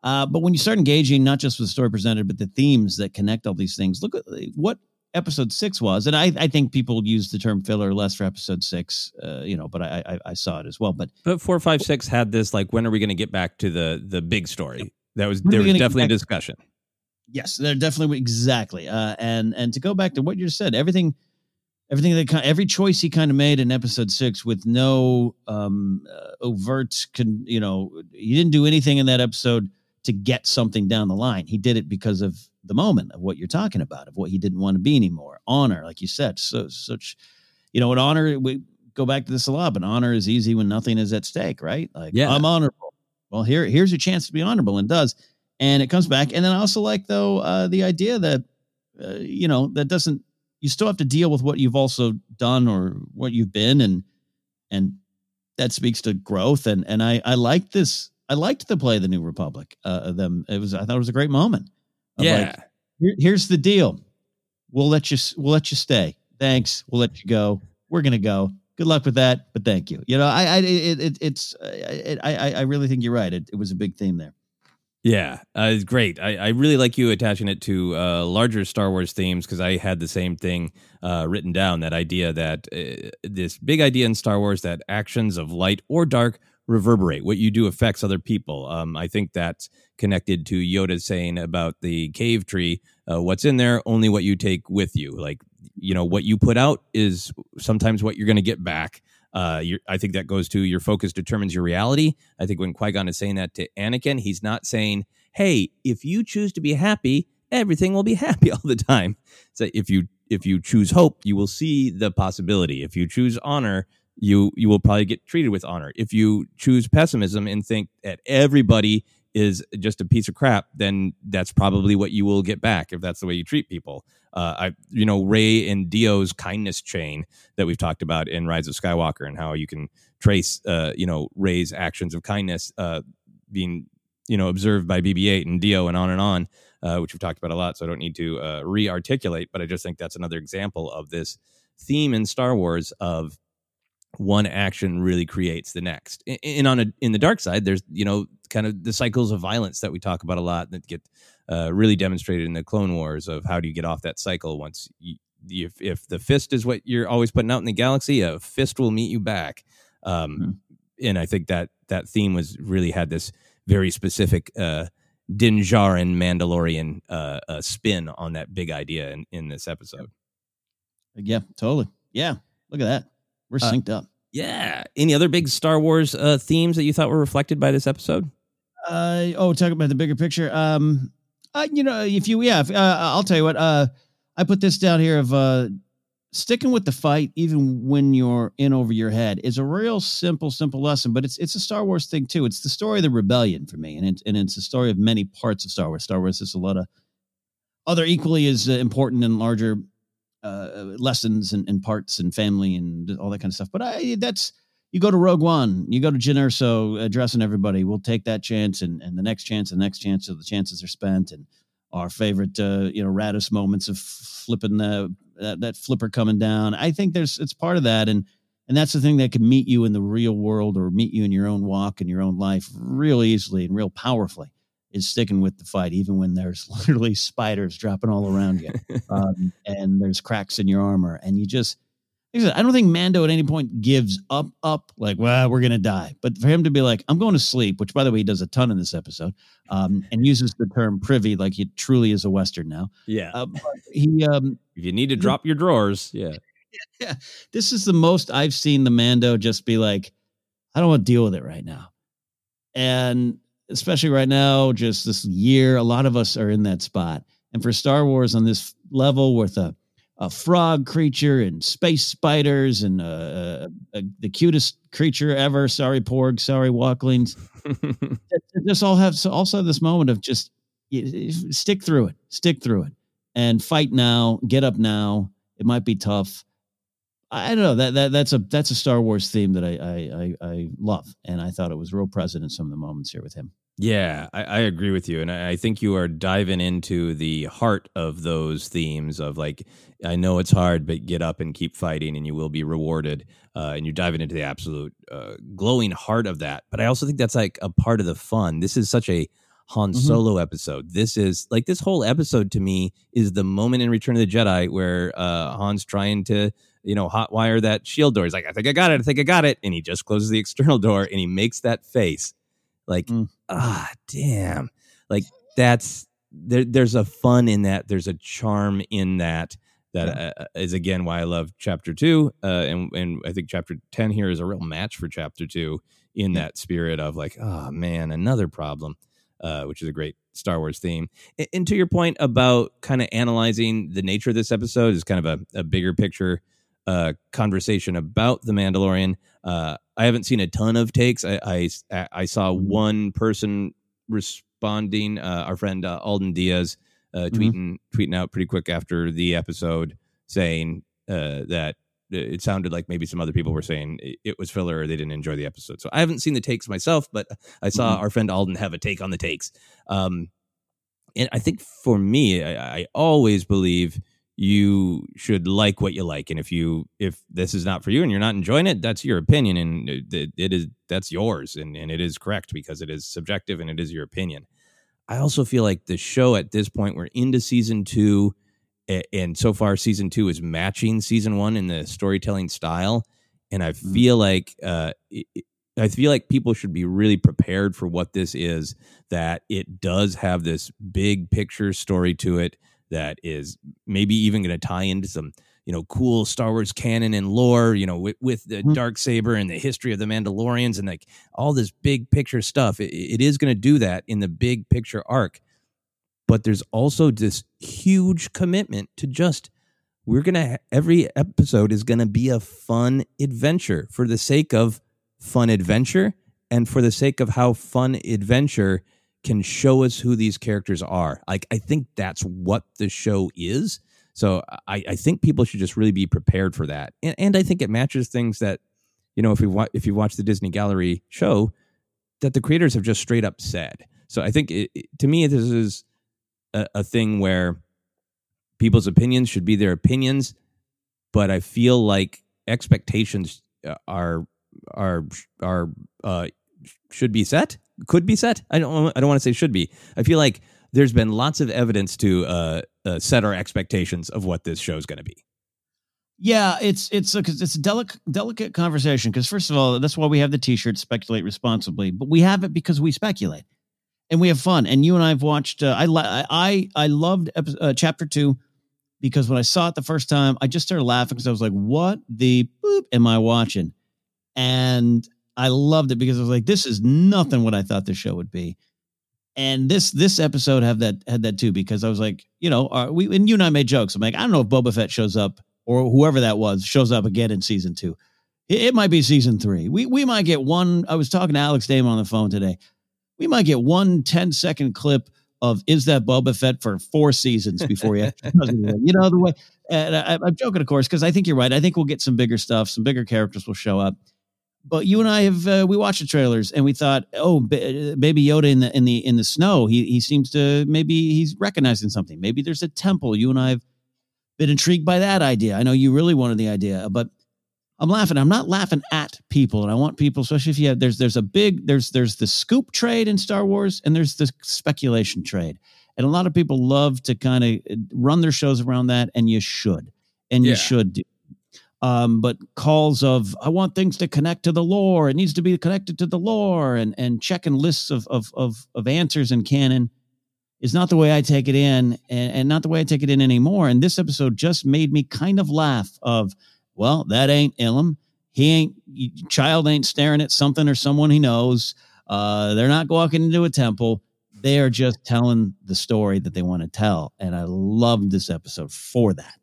Uh, but when you start engaging, not just with the story presented, but the themes that connect all these things, look at what episode six was. And I, I think people use the term filler less for episode six, uh, you know, but I, I, I, saw it as well. But, but four, five, six had this like, when are we going to get back to the the big story? That was, there was definitely a discussion. Yes, they're definitely exactly. Uh, and and to go back to what you just said, everything, everything that every choice he kind of made in episode six with no um, uh, overt, con, you know, he didn't do anything in that episode to get something down the line. He did it because of the moment of what you're talking about, of what he didn't want to be anymore. Honor, like you said, so such, you know, an honor. We go back to this a lot, but honor is easy when nothing is at stake, right? Like, yeah, I'm honorable. Well, here, here's your chance to be honorable, and does and it comes back. And then I also like though uh, the idea that uh, you know that doesn't you still have to deal with what you've also done or what you've been, and and that speaks to growth. And and I I like this. I liked the play the New Republic. Uh, them it was I thought it was a great moment. Yeah. Like, Here, here's the deal. We'll let you we'll let you stay. Thanks. We'll let you go. We're gonna go good luck with that but thank you you know i i it, it it's I, i i really think you're right it, it was a big theme there yeah, uh, it's great. I, I really like you attaching it to uh, larger Star Wars themes because I had the same thing uh, written down. That idea that uh, this big idea in Star Wars that actions of light or dark reverberate. What you do affects other people. Um, I think that's connected to Yoda saying about the cave tree. Uh, what's in there? Only what you take with you. Like you know, what you put out is sometimes what you're going to get back. Uh, I think that goes to your focus determines your reality. I think when Qui Gon is saying that to Anakin, he's not saying, "Hey, if you choose to be happy, everything will be happy all the time." So if you if you choose hope, you will see the possibility. If you choose honor, you you will probably get treated with honor. If you choose pessimism and think that everybody is just a piece of crap, then that's probably what you will get back if that's the way you treat people. Uh, I, you know, Rey and D-O's kindness chain that we've talked about in Rise of Skywalker and how you can trace, uh, you know, Rey's actions of kindness uh, being, you know, observed by BB-8 and D-O and on and on, uh, which we've talked about a lot. So I don't need to uh, re-articulate, but I just think that's another example of this theme in Star Wars of one action really creates the next. And on a, in the dark side, there's you know kind of the cycles of violence that we talk about a lot that get uh, really demonstrated in the Clone Wars of how do you get off that cycle once you, if if the fist is what you're always putting out in the galaxy, a fist will meet you back. Um, mm-hmm. And I think that that theme was really had this very specific uh, Din Djarin Mandalorian uh, uh, spin on that big idea in, in this episode. Yeah, totally. Yeah, look at that. We're uh, synced up. Yeah. Any other big Star Wars uh, themes that you thought were reflected by this episode? Uh, oh, talk about the bigger picture. Um, uh, you know, if you, yeah, if, uh, I'll tell you what. Uh, I put this down here of uh, sticking with the fight, even when you're in over your head, is a real simple, simple lesson. But it's it's a Star Wars thing too. It's the story of the rebellion for me, and it's and it's the story of many parts of Star Wars. Star Wars is a lot of other equally as important and larger uh, lessons and, and, parts and family and all that kind of stuff. But I, that's you go to Rogue One, you go to Jyn Erso addressing everybody. We'll take that chance and, and the next chance and the next chance. So the chances are spent. And our favorite, uh, you know, Raddus moments of flipping the that, that flipper coming down. I think there's it's part of that, and and that's the thing that can meet you in the real world or meet you in your own walk in your own life real easily and real powerfully is sticking with the fight, even when there's literally spiders dropping all around you, um, and there's cracks in your armor, and you just. I don't think Mando at any point gives up, up like, well, we're gonna die. But for him to be like, I'm going to sleep, which by the way, he does a ton in this episode, um, and uses the term privy like he truly is a Western now. Yeah. Uh, he, um, if you need to drop your drawers, yeah. yeah, this is the most I've seen the Mando just be like, I don't want to deal with it right now. And especially right now, just this year, a lot of us are in that spot. And for Star Wars on this level with a, a frog creature and space spiders and uh, uh, uh, the cutest creature ever. Sorry, Porg. Sorry, Walklings. just all have also this moment of just stick through it, stick through it, and fight now. Get up now. It might be tough. I don't know that, that that's a that's a Star Wars theme that I, I I I love, and I thought it was real present in some of the moments here with him. Yeah, I, I, agree with you, and I, I think you are diving into the heart of those themes of like, I know it's hard, but get up and keep fighting, and you will be rewarded. Uh, and you're diving into the absolute uh, glowing heart of that. But I also think that's like a part of the fun. This is such a Han mm-hmm. Solo episode. This is like this whole episode to me is the moment in Return of the Jedi where uh, Han's trying to you know hotwire that shield door. He's like, I think I got it. I think I got it, and he just closes the external door and he makes that face like, mm. ah, damn. Like that's there. There's a fun in that. There's a charm in that. That uh, is again why I love chapter two, uh, and and I think chapter ten here is a real match for chapter two in that spirit of like, oh man, another problem, uh, which is a great Star Wars theme. And, and to your point about kind of analyzing the nature of this episode is kind of a, a bigger picture uh, conversation about the Mandalorian. Uh, I haven't seen a ton of takes. I I, I saw mm-hmm. one person responding, uh, our friend uh, Alden Diaz, uh, mm-hmm. tweeting mm-hmm. tweeting out pretty quick after the episode, saying uh, that it sounded like maybe some other people were saying it was filler or they didn't enjoy the episode. So I haven't seen the takes myself, but I saw mm-hmm. our friend Alden have a take on the takes. Um, and I think for me, I, I always believe you should like what you like. And if you if this is not for you and you're not enjoying it that's your opinion and it, it is that's yours. And, and it is correct because it is subjective and it is your opinion. I also feel like the show at this point we're into season two and so far season two is matching season one in the storytelling style. And i mm. feel like uh I feel like people should be really prepared for what this is, that it does have this big picture story to it that is maybe even going to tie into some you know cool Star Wars canon and lore, you know, with, with the mm-hmm. dark saber and the history of the Mandalorians and like all this big picture stuff. it, it is going to do that in the big picture arc, but there's also this huge commitment to just we're gonna every episode is gonna be a fun adventure for the sake of fun adventure and for the sake of how fun adventure can show us who these characters are. Like I think that's what the show is. So I, I think people should just really be prepared for that, and, and I think it matches things that you know if we wa- if you watch the Disney Gallery show that the creators have just straight up said. So I think it, it, to me this is a, a thing where people's opinions should be their opinions, but I feel like expectations uh, are are are uh, should be set could be set. I don't I don't want to say should be. I feel like there's been lots of evidence to uh, uh, set our expectations of what this show is going to be. Yeah, it's it's a it's a delicate delicate conversation because first of all, that's why we have the T-shirt "Speculate Responsibly," but we have it because we speculate and we have fun. And you and I have watched. Uh, I I I loved episode, uh, chapter two because when I saw it the first time, I just started laughing because I was like, "What the boop am I watching?" And I loved it because I was like, this is nothing what I thought the show would be. And this this episode have that had that too because I was like, you know, uh, we and you and I made jokes. I'm like, I don't know if Boba Fett shows up or whoever that was shows up again in season two. It, it might be season three. We we might get one. I was talking to Alex Damon on the phone today. We might get one 10 second clip of is that Boba Fett for four seasons before you, you know, the way. And I, I'm joking, of course, because I think you're right. I think we'll get some bigger stuff. Some bigger characters will show up but you and I have uh, we watched the trailers and we thought, oh, ba- baby Yoda in the in the in the snow. He he seems to maybe he's recognizing something. Maybe there's a temple. You and I have been intrigued by that idea. I know you really wanted the idea, but I'm laughing. I'm not laughing at people, and I want people, especially if you have there's there's a big there's there's the scoop trade in Star Wars, and there's the speculation trade, and a lot of people love to kind of run their shows around that, and you should, and you should do um, but calls of I want things to connect to the lore. It needs to be connected to the lore, and and checking lists of of of, of answers in canon is not the way I take it in, and, and not the way I take it in anymore. And this episode just made me kind of laugh. Of well, that ain't Ilum. He ain't child ain't staring at something or someone he knows. Uh, they're not walking into a temple. They are just telling the story that they want to tell, and I loved this episode for that.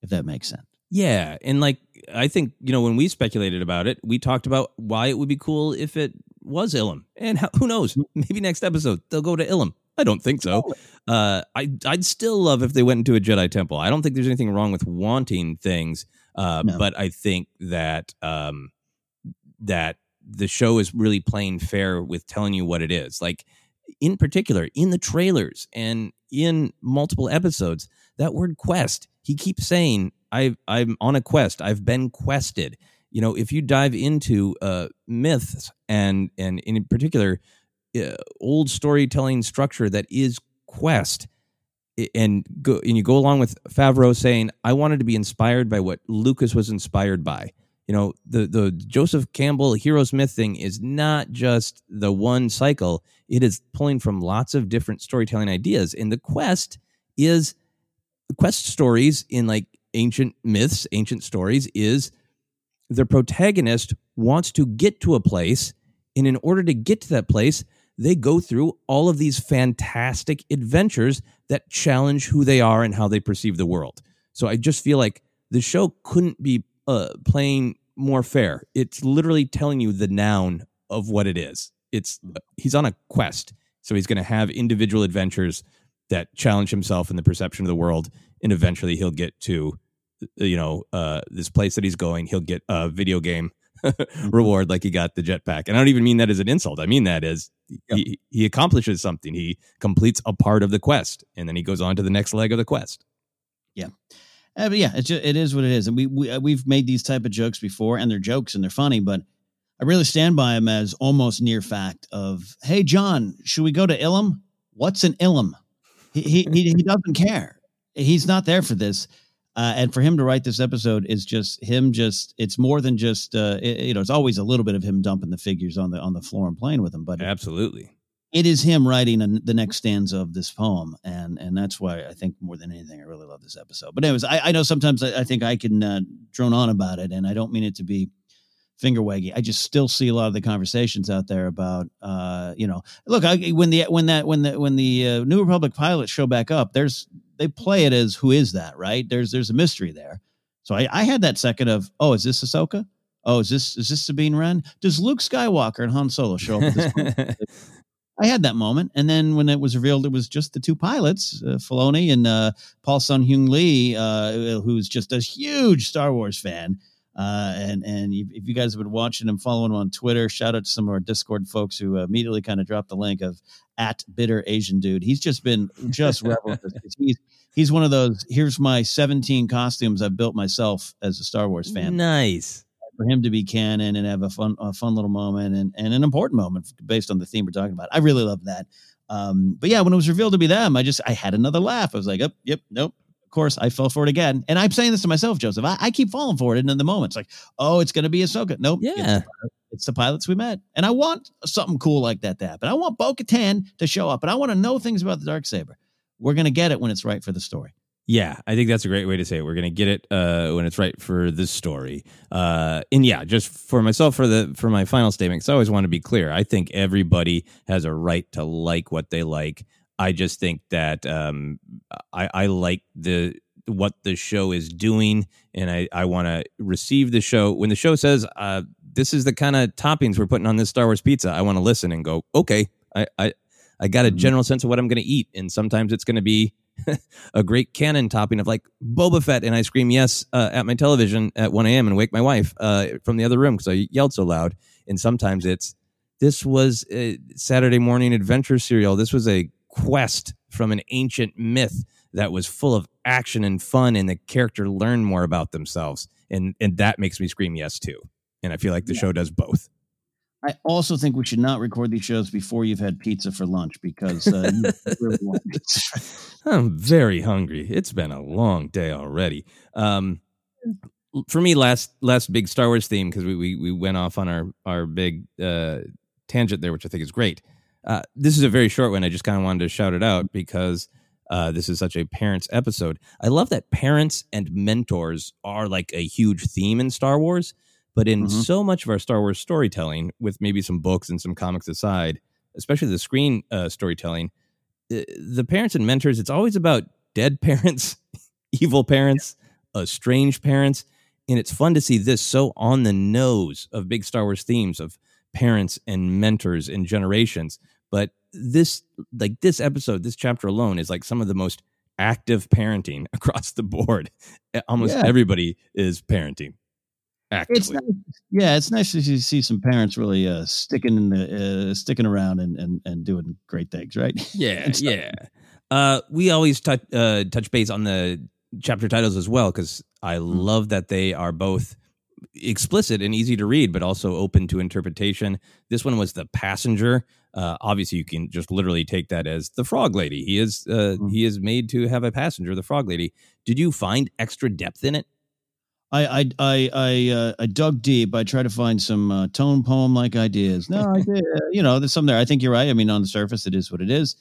If that makes sense. Yeah, and like I think you know when we speculated about it, we talked about why it would be cool if it was Ilum, and how, who knows? Mm-hmm. Maybe next episode they'll go to Ilum. I don't think so. Uh, I I'd still love if they went into a Jedi temple. I don't think there's anything wrong with wanting things, uh, no. but I think that um, that the show is really playing fair with telling you what it is. Like in particular, in the trailers and in multiple episodes, that word quest. He keeps saying I I'm on a quest. I've been quested. You know, if you dive into uh, myths and and in particular uh, old storytelling structure that is quest, and go and you go along with Favreau saying, "I wanted to be inspired by what Lucas was inspired by." You know, the the Joseph Campbell hero's myth thing is not just the one cycle; it is pulling from lots of different storytelling ideas. And the quest is quest stories in like ancient myths, ancient stories, is the protagonist wants to get to a place. And in order to get to that place, they go through all of these fantastic adventures that challenge who they are and how they perceive the world. So I just feel like the show couldn't be uh, playing more fair. It's literally telling you the noun of what it is. It's he's on a quest, so he's going to have individual adventures that challenge himself in the perception of the world, and eventually he'll get to you know uh, this place that he's going. He'll get a video game reward like he got the jetpack. And i don't even mean that as an insult. I mean that as he, he accomplishes something. He completes a part of the quest and then he goes on to the next leg of the quest. Yeah. Uh, but yeah it's just, it is what it is. And we, we uh, we've made these type of jokes before and they're jokes and they're funny but i really stand by them as almost near fact of hey Jon should we go to ilum? What's an ilum he, he, he, he doesn't care he's not there for this uh, and for him to write this episode is just him. Just it's more than just uh, it, you know. It's always a little bit of him dumping the figures on the on the floor and playing with them. But absolutely, it is him writing a, the next stanza of this poem, and and that's why I think more than anything, I really love this episode. But anyways, I, I know sometimes I, I, think I can uh, drone on about it, and I don't mean it to be finger waggy. I just still see a lot of the conversations out there about, uh, you know, look, I, when the when that when the when the uh, New Republic pilots show back up, there's they play it as who is that, right? There's there's a mystery there. So I, I had that second of, oh, is this Ahsoka? Oh, is this is this Sabine Wren? Does Luke Skywalker and Han Solo show up at this point? I had that moment, and then when it was revealed, it was just the two pilots, uh, Filoni and uh, Paul Sun Hyung Lee, uh, who's just a huge Star Wars fan. Uh, and and if you guys have been watching and following him on Twitter, shout out to some of our Discord folks who immediately kind of dropped the link of at bitter Asian dude. He's just been just revel. he's he's one of those. Here's my 17 costumes I've built myself as a Star Wars fan. Nice for him to be canon and have a fun a fun little moment and, and an important moment based on the theme we're talking about. I really love that. Um, but yeah, when it was revealed to be them, I just I had another laugh. I was like, "Yep, oh, yep, nope." Of course, I fell for it again, and I'm saying this to myself, Joseph. I, I keep falling for it, and in the moment, it's like, "Oh, it's going to be Ahsoka." Nope. Yeah it's the pilots we met. And I want something cool like that to happen. I want Bo Katan to show up, and I want to know things about the dark saber. We're going to get it when it's right for the story. Yeah, I think that's a great way to say it. We're going to get it uh, when it's right for this story. Uh, and yeah, just for myself, for the for my final statement, because I always want to be clear. I think everybody has a right to like what they like. I just think that um, I, I like the what the show is doing, and I I want to receive the show when the show says uh, this is the kind of toppings we're putting on this Star Wars pizza. I want to listen and go, okay, I, I, I got a mm-hmm. general sense of what I'm going to eat. And sometimes it's going to be a great canon topping of like Boba Fett. And I scream yes uh, at my television at 1 a.m. and wake my wife uh, from the other room because I yelled so loud. And sometimes it's, this was a Saturday morning adventure serial. This was a quest from an ancient myth that was full of action and fun and the character learned more about themselves. And, and that makes me scream yes too and I feel like the yeah. show does both. I also think we should not record these shows before you've had pizza for lunch because uh, really I'm very hungry. It's been a long day already. Um, for me, last last big Star Wars theme because we, we we went off on our our big uh, tangent there, which I think is great. Uh, this is a very short one. I just kind of wanted to shout it out because uh, this is such a parents episode. I love that parents and mentors are like a huge theme in Star Wars, but in Mhm. so much of our Star Wars storytelling, with maybe some books and some comics aside, especially the screen uh, storytelling, uh, the parents and mentors, it's always about dead parents, evil parents, estranged parents. And it's fun to see this so on the nose of big Star Wars themes of parents and mentors and generations. But this, like this episode, this chapter alone is like some of the most active parenting across the board. Almost Yeah. everybody is parenting actively. It's nice, yeah, it's nice to see- some parents really uh, sticking in the uh, sticking around and, and and doing great things, right? Yeah, yeah. Uh, we always touch uh, touch base on the chapter titles as well because I Mm-hmm. love that they are both explicit and easy to read, but also open to interpretation. This one was the passenger. Uh, obviously, you can just literally take that as the frog lady. He is uh, Mm-hmm. he is made to have a passenger, the frog lady. Did you find extra depth in it? I I I I, uh, I dug deep. I tried to find some uh, tone poem like ideas. No, I did. uh, you know, there's some there. I think you're right. I mean, on the surface, it is what it is.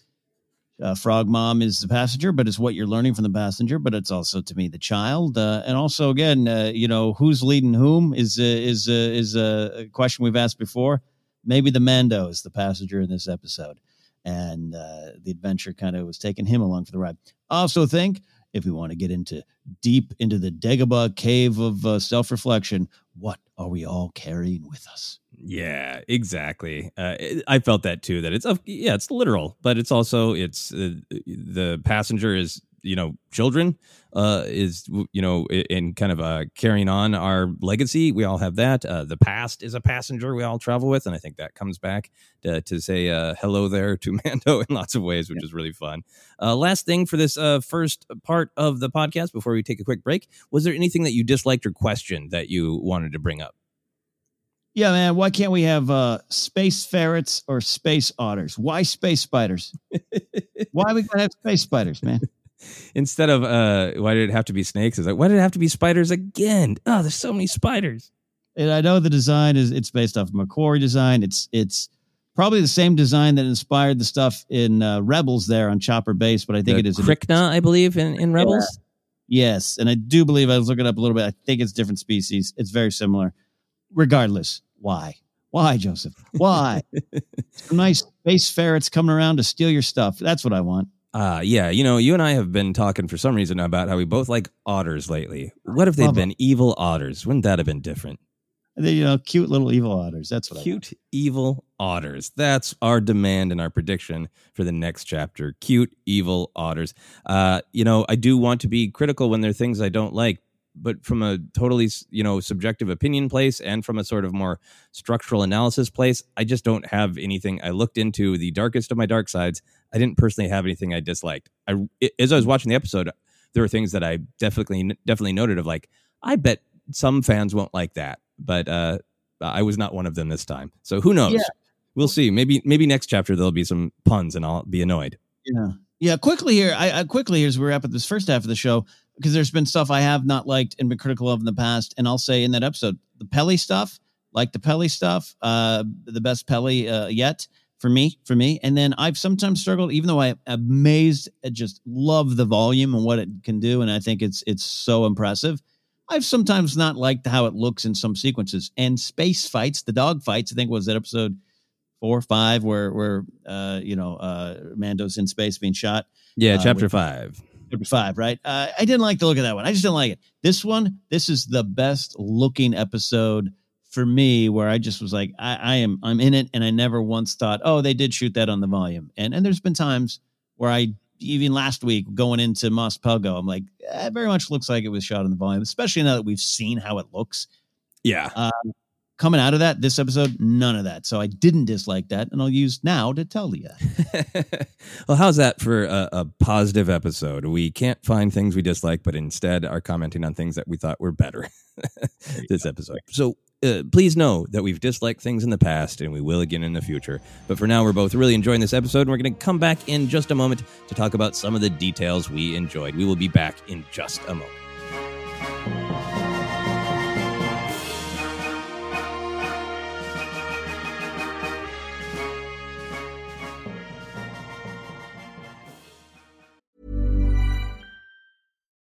Uh, Frog Mom is the passenger, but it's what you're learning from the passenger. But it's also to me the child, uh, and also again, uh, you know, who's leading whom is uh, is uh, is uh, a question we've asked before. Maybe the Mando is the passenger in this episode, and uh, the adventure kind of was taking him along for the ride. Also think if we want to get into deep into the Dagobah cave of uh, self reflection, what are we all carrying with us? Yeah, exactly. Uh, it- I felt that too. That it's of yeah, it's literal, but it's also it's uh, the passenger is you know children uh, is you know in kind of uh, carrying on our legacy. We all have that. Uh, the past is a passenger we all travel with, and I think that comes back to, to say uh, hello there to Mando in lots of ways, which is really fun. Uh, last thing for this uh, first part of the podcast before we take a quick break, was there anything that you disliked or questioned that you wanted to bring up? Yeah, man. Why can't we have uh, space ferrets or space otters? Why space spiders? why we gotta have space spiders, man? Instead of uh why did it have to be snakes it's like why did it have to be spiders again oh there's so many spiders And I know the design is it's based off of McQuarrie design. It's it's probably the same design that inspired the stuff in uh, Rebels there on Chopper Base, but I think The it is a Krykna, i believe in, in rebels Yes, and I do believe I was looking up a little bit. I think it's different species. It's very similar. Regardless, why? Why, Joseph? Why? Some nice space ferrets coming around to steal your stuff. That's what I want. Uh yeah you know you and i have been talking for some reason about how we both like otters lately. What if they'd Love been evil otters? Wouldn't that have been different? Then, you know, cute little evil otters. That's what cute evil otters. That's our demand and our prediction for the next chapter. Cute evil otters. Uh you know i do want to be critical when there are things i don't like but from a totally you know subjective opinion place and from a sort of more structural analysis place i just don't have anything i looked into the darkest of my dark sides i didn't personally have anything i disliked i as i was watching the episode there were things that i definitely definitely noted of like i bet some fans won't like that but uh i was not one of them this time so who knows Yeah. we'll see maybe maybe next chapter there'll be some puns and i'll be annoyed Yeah. Yeah. Quickly here, I, I quickly here as we wrap up this first half of the show, because there's been stuff I have not liked and been critical of in the past. And I'll say in that episode, the Peli stuff, like the Peli stuff, uh, the best Peli uh, yet for me, for me. And then I've sometimes struggled, even though I'm amazed at just love the volume and what it can do. And I think it's, it's so impressive. I've sometimes not liked how it looks in some sequences and space fights, the dog fights, I think was that episode four, or five, where, where, uh, you know, uh, Mando's in space being shot. yeah Uh, chapter with- five Chapter five, right? Uh, I didn't like the look of that one. I just didn't like it. This one, this is the best looking episode for me, where I just was like, I, I am, I'm in it, and I never once thought, oh, they did shoot that on the volume. And and there's been times where I even last week going into Mos Pelgo, I'm like, eh, it very much looks like it was shot on the volume, especially now that we've seen how it looks. yeah Uh, coming out of that, this episode, none of that. So I didn't dislike that, and I'll use now to tell you. well, how's that for a, a positive episode? We can't find things we dislike, but instead are commenting on things that we thought were better this episode. So uh, please know that we've disliked things in the past and we will again in the future. But for now, we're both really enjoying this episode, and we're going to come back in just a moment to talk about some of the details we enjoyed. We will be back in just a moment.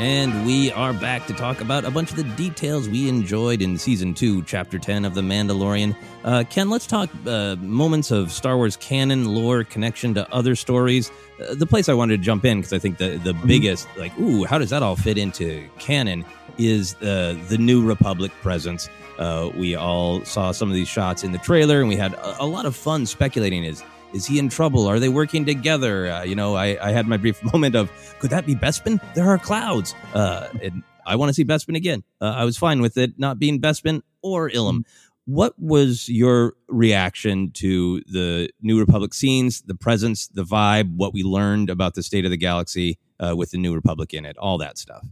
And we are back to talk about a bunch of the details we enjoyed in season two, chapter 10 of The Mandalorian. Uh, Ken, let's talk uh, moments of Star Wars canon, lore, connection to other stories. Uh, the place I wanted to jump in, because I think the, the mm-hmm. biggest, like, ooh, how does that all fit into canon, is uh, the New Republic presence. Uh, we all saw some of these shots in the trailer, and we had a, a lot of fun speculating. Is is he in trouble? Are they working together? Uh, you know, I, I, had my brief moment of could that be Bespin? There are clouds, uh, and I want to see Bespin again. Uh, I was fine with it not being Bespin or Ilum. Mm-hmm. What was your reaction to the New Republic scenes, the presence, the vibe, what we learned about the state of the galaxy uh, with the New Republic in it, all that stuff?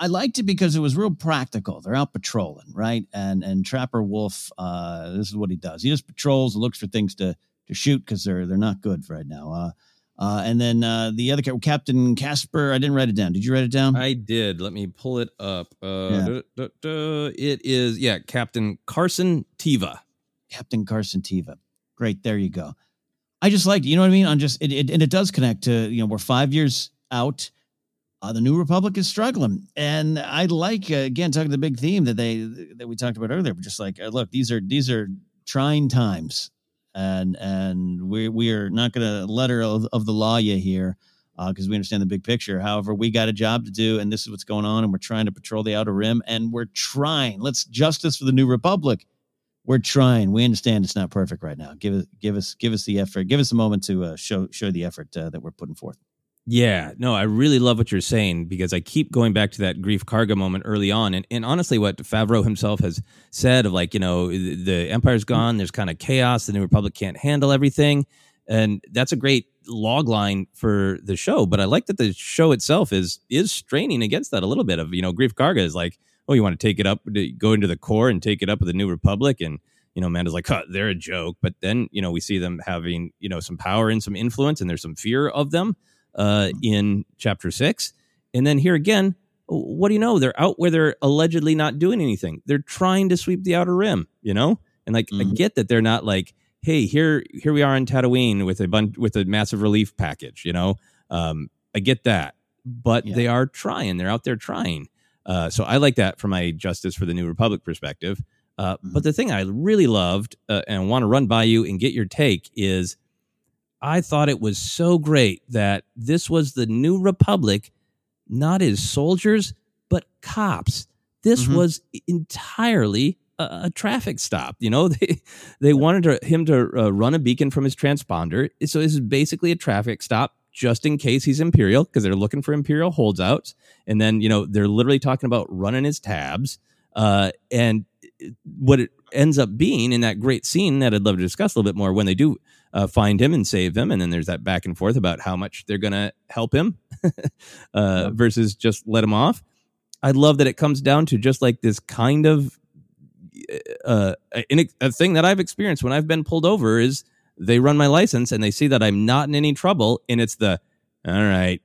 I liked it because it was real practical. They're out patrolling, right? And and Trapper Wolf, uh, this is what he does. He just patrols and looks for things to to shoot because they're they're not good right now. Uh, uh, and then uh, the other Captain Casper, I didn't write it down. Did you write it down? I did. Let me pull it up. Uh, Yeah. duh, duh, duh. It is, yeah, Captain Carson Teva. Captain Carson Teva. Great, there you go. I just liked, you know what I mean? On just it, it and it does connect to you know we're five years out. Uh, the New Republic is struggling, and I like uh, again talking the big theme that they that we talked about earlier. But just like, uh, look, these are these are trying times, and and we we are not going to let her of, of the law you here because we understand the big picture. However, we got a job to do, and this is what's going on, and we're trying to patrol the outer rim, and we're trying. Let's justice for the New Republic we're trying. We understand it's not perfect right now. Give us, give us, give us the effort. Give us a moment to uh, show show the effort uh, that we're putting forth. Yeah, no, I really love what you're saying because I keep going back to that Greef Karga moment early on, and, and honestly, what Favreau himself has said of like, you know, the, the empire's mm-hmm. gone, there's kind of chaos, the New Republic can't handle everything, and that's a great log line for the show. But I like that the show itself is is straining against that a little bit. Of you know, Greef Karga is like, oh, you want to take it up, go into the core and take it up with the New Republic, and you know, Amanda's like, huh, they're a joke, but then you know we see them having you know some power and some influence, and there's some fear of them uh, in chapter six. And then here again, what do you know? They're out where they're allegedly not doing anything. They're trying to sweep the outer rim, you know? And like I get that they're not like, hey, here here we are in Tatooine with a bunch with a massive relief package, you know? Um, I get that. But they are trying. They're out there trying. Uh, so I like that from my Justice for the New Republic perspective. Uh, But the thing I really loved uh, and want to run by you and get your take is I thought it was so great that this was the New Republic, not as soldiers, but cops. This Mhm. was entirely a, a traffic stop. You know, they they wanted to, him to uh, run a beacon from his transponder. So this is basically a traffic stop just in case he's Imperial because they're looking for Imperial holdouts. And then, you know, they're literally talking about running his tabs. Uh, and what it ends up being in that great scene that I'd love to discuss a little bit more when they do uh, find him and save him, and then there's that back and forth about how much they're going to help him uh, versus just let him off. I love that it comes down to just like this kind of uh, a, a thing that I've experienced when I've been pulled over is they run my license and they see that I'm not in any trouble, and it's the all right,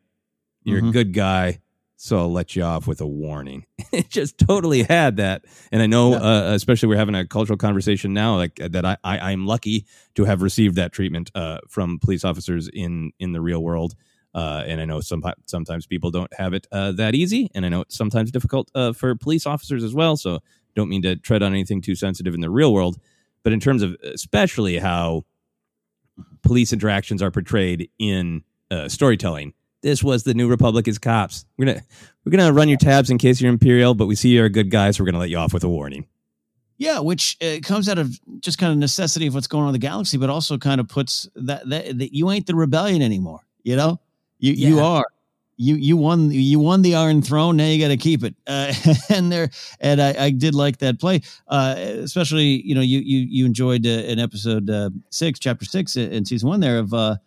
you're a Mhm. good guy, so I'll let you off with a warning. it just totally had that, and I know, uh, especially we're having a cultural conversation now, like uh, that. I, I I'm lucky to have received that treatment uh, from police officers in in the real world. Uh, and I know some, sometimes people don't have it uh, that easy, and I know it's sometimes difficult uh, for police officers as well. So don't mean to tread on anything too sensitive in the real world, but in terms of especially how police interactions are portrayed in uh, storytelling, this was the New Republic as cops. We're gonna we're gonna run your tabs in case you're imperial, but we see you're a good guy, so we're gonna let you off with a warning. Yeah, which uh, comes out of just kind of necessity of what's going on in the galaxy, but also kind of puts that that, that you ain't the rebellion anymore. You know, you you are. You you won you won the Iron Throne. Now you got to keep it. Uh, and there and I, I did like that play, uh, especially you know you you you enjoyed uh, in episode uh, six, chapter six in in season one there of uh,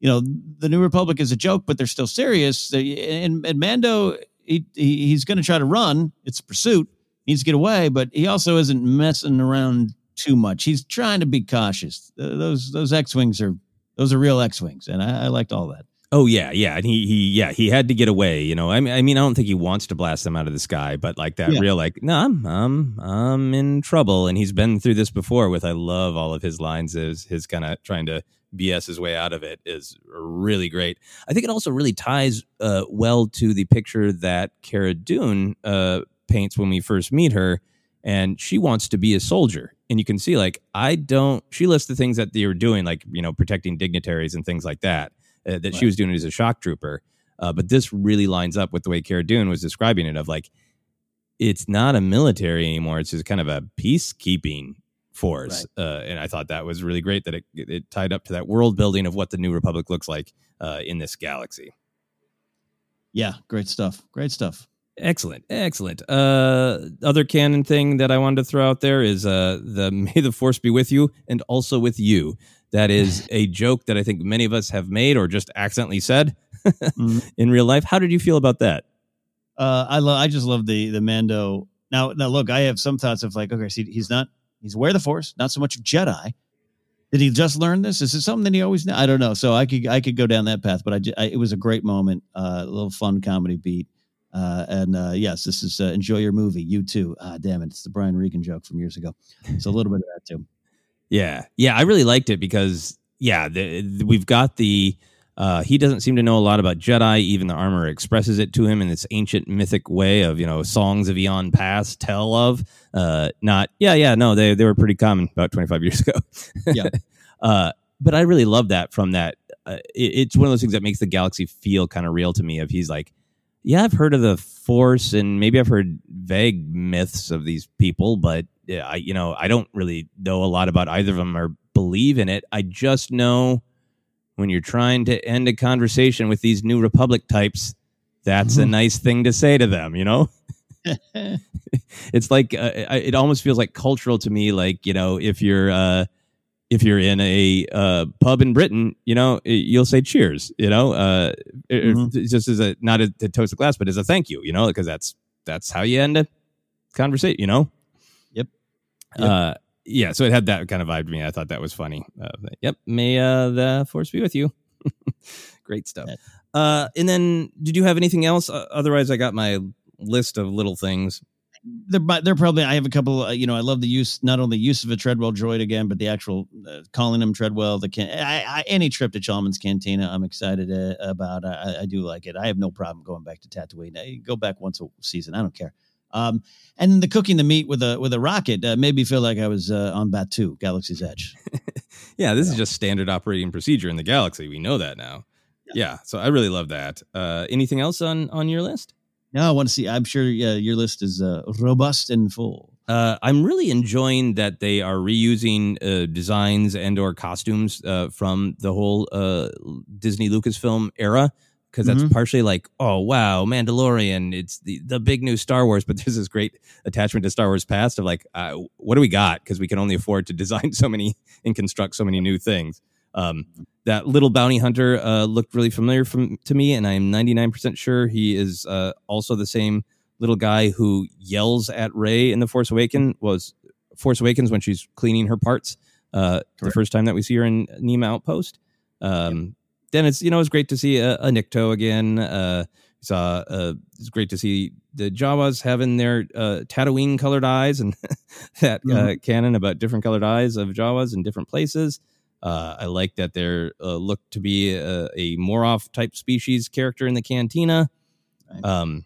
you know the New Republic is a joke, but they're still serious. And, and Mando he, he he's going to try to run. It's a pursuit. He needs to get away, but he also isn't messing around too much. He's trying to be cautious. Th- Those those X wings are those are real X wings, and I, I liked all that. Oh yeah, yeah, and he he yeah he had to get away. You know, I mean, I mean, I don't think he wants to blast them out of the sky, but like that Yeah. real like, no, I'm I'm I'm in trouble, and he's been through this before. With I love all of his lines, is his kind of trying to BS his way out of it is really great. I think it also really ties uh, well to the picture that Cara Dune uh, paints when we first meet her, and she wants to be a soldier. And you can see, like, I don't. She lists the things that they were doing, like you know, protecting dignitaries and things like that uh, that she was doing as a shock trooper. Uh, but this really lines up with the way Cara Dune was describing it of like, it's not a military anymore. It's just kind of a peacekeeping force. Uh, and I thought that was really great that it, it tied up to that world building of what the New Republic looks like uh, in this galaxy. Yeah, great stuff. Great stuff. Excellent, excellent. Uh, other canon thing that I wanted to throw out there is uh, the "May the Force be with you" and also with you. That is a joke that I think many of us have made or just accidentally said in real life. How did you feel about that? Uh, I love. I just love the the Mando. Now, now look, I have some thoughts of like, okay, see, he's not. He's aware of the Force, not so much Jedi, Did he just learn this? Is it something that he always knew? I don't know. So I could I could go down that path, but I, I it was a great moment, uh, a little fun comedy beat. Uh, and uh, yes, this is uh, enjoy your movie. You too. Ah, damn it, it's the Brian Regan joke from years ago. It's a little bit of that too. Yeah, yeah, I really liked it because yeah, the, the- we've got the. Uh, he doesn't seem to know a lot about Jedi. Even the armor expresses it to him in this ancient mythic way of you know songs of Eon past tell of. Uh, not yeah, yeah, no, they they were pretty common about twenty five years ago. Yeah. uh, but I really love that from that. Uh, it, it's one of those things that makes the galaxy feel kind of real to me. Of he's like, yeah, I've heard of the Force, and maybe I've heard vague myths of these people, but yeah, I, you know, I don't really know a lot about either of them or believe in it. I just know when you're trying to end a conversation with these New Republic types, that's a nice thing to say to them, you know. it's like uh, it almost feels like cultural to me. Like you know, if you're uh, if you're in a uh, pub in Britain, you know, you'll say cheers. You know, uh, Mhm. just as a not a, to toast a glass, but as a thank you. You know, because that's that's how you end a conversation. You know. Yep. Uh, yeah. So it had that kind of vibe to me. I thought that was funny. Uh, but, yep. May uh, the force be with you. Great stuff. Uh, and then, did you have anything else? Uh, otherwise, I got my list of little things. they're they're probably I have a couple. Uh, you know, I love the use not only use of a Treadwell droid again, but the actual uh, calling him Treadwell. The can I, I, any trip to Chalmun's Cantina, I'm excited uh, about. I, I do like it. I have no problem going back to Tatooine. I go back once a season. I don't care. Um, and then the cooking the meat with a with a rocket uh, made me feel like I was uh, on Batuu, Galaxy's Edge. Yeah, this is just standard operating procedure in the galaxy. We know that now. Yeah. so I really love that. Uh, anything else on on your list? No, I want to see. I'm sure uh, your list is uh, robust and full. Uh, I'm really enjoying that they are reusing uh, designs and or costumes uh, from the whole uh, Disney Lucasfilm era because that's Mhm. partially like, oh wow, Mandalorian, it's the the big new Star Wars, but there's this great attachment to Star Wars past of like, uh, what do we got? Because we can only afford to design so many and construct so many new things. Um, that little bounty hunter uh, looked really familiar from to me, and I'm 99% sure he is uh, also the same little guy who yells at Rey in the Force Awaken was Force Awakens when she's cleaning her parts. Uh, the first time that we see her in Niima Outpost. Um, Then it's you know it's great to see a, a Nikto again. Uh, saw uh, it's great to see the Jawas having their uh, Tatooine colored eyes and that uh, Mhm. canon about different colored eyes of Jawas in different places. Uh, I like that they're uh, look to be a, a Moroff type species character in the Cantina. Um,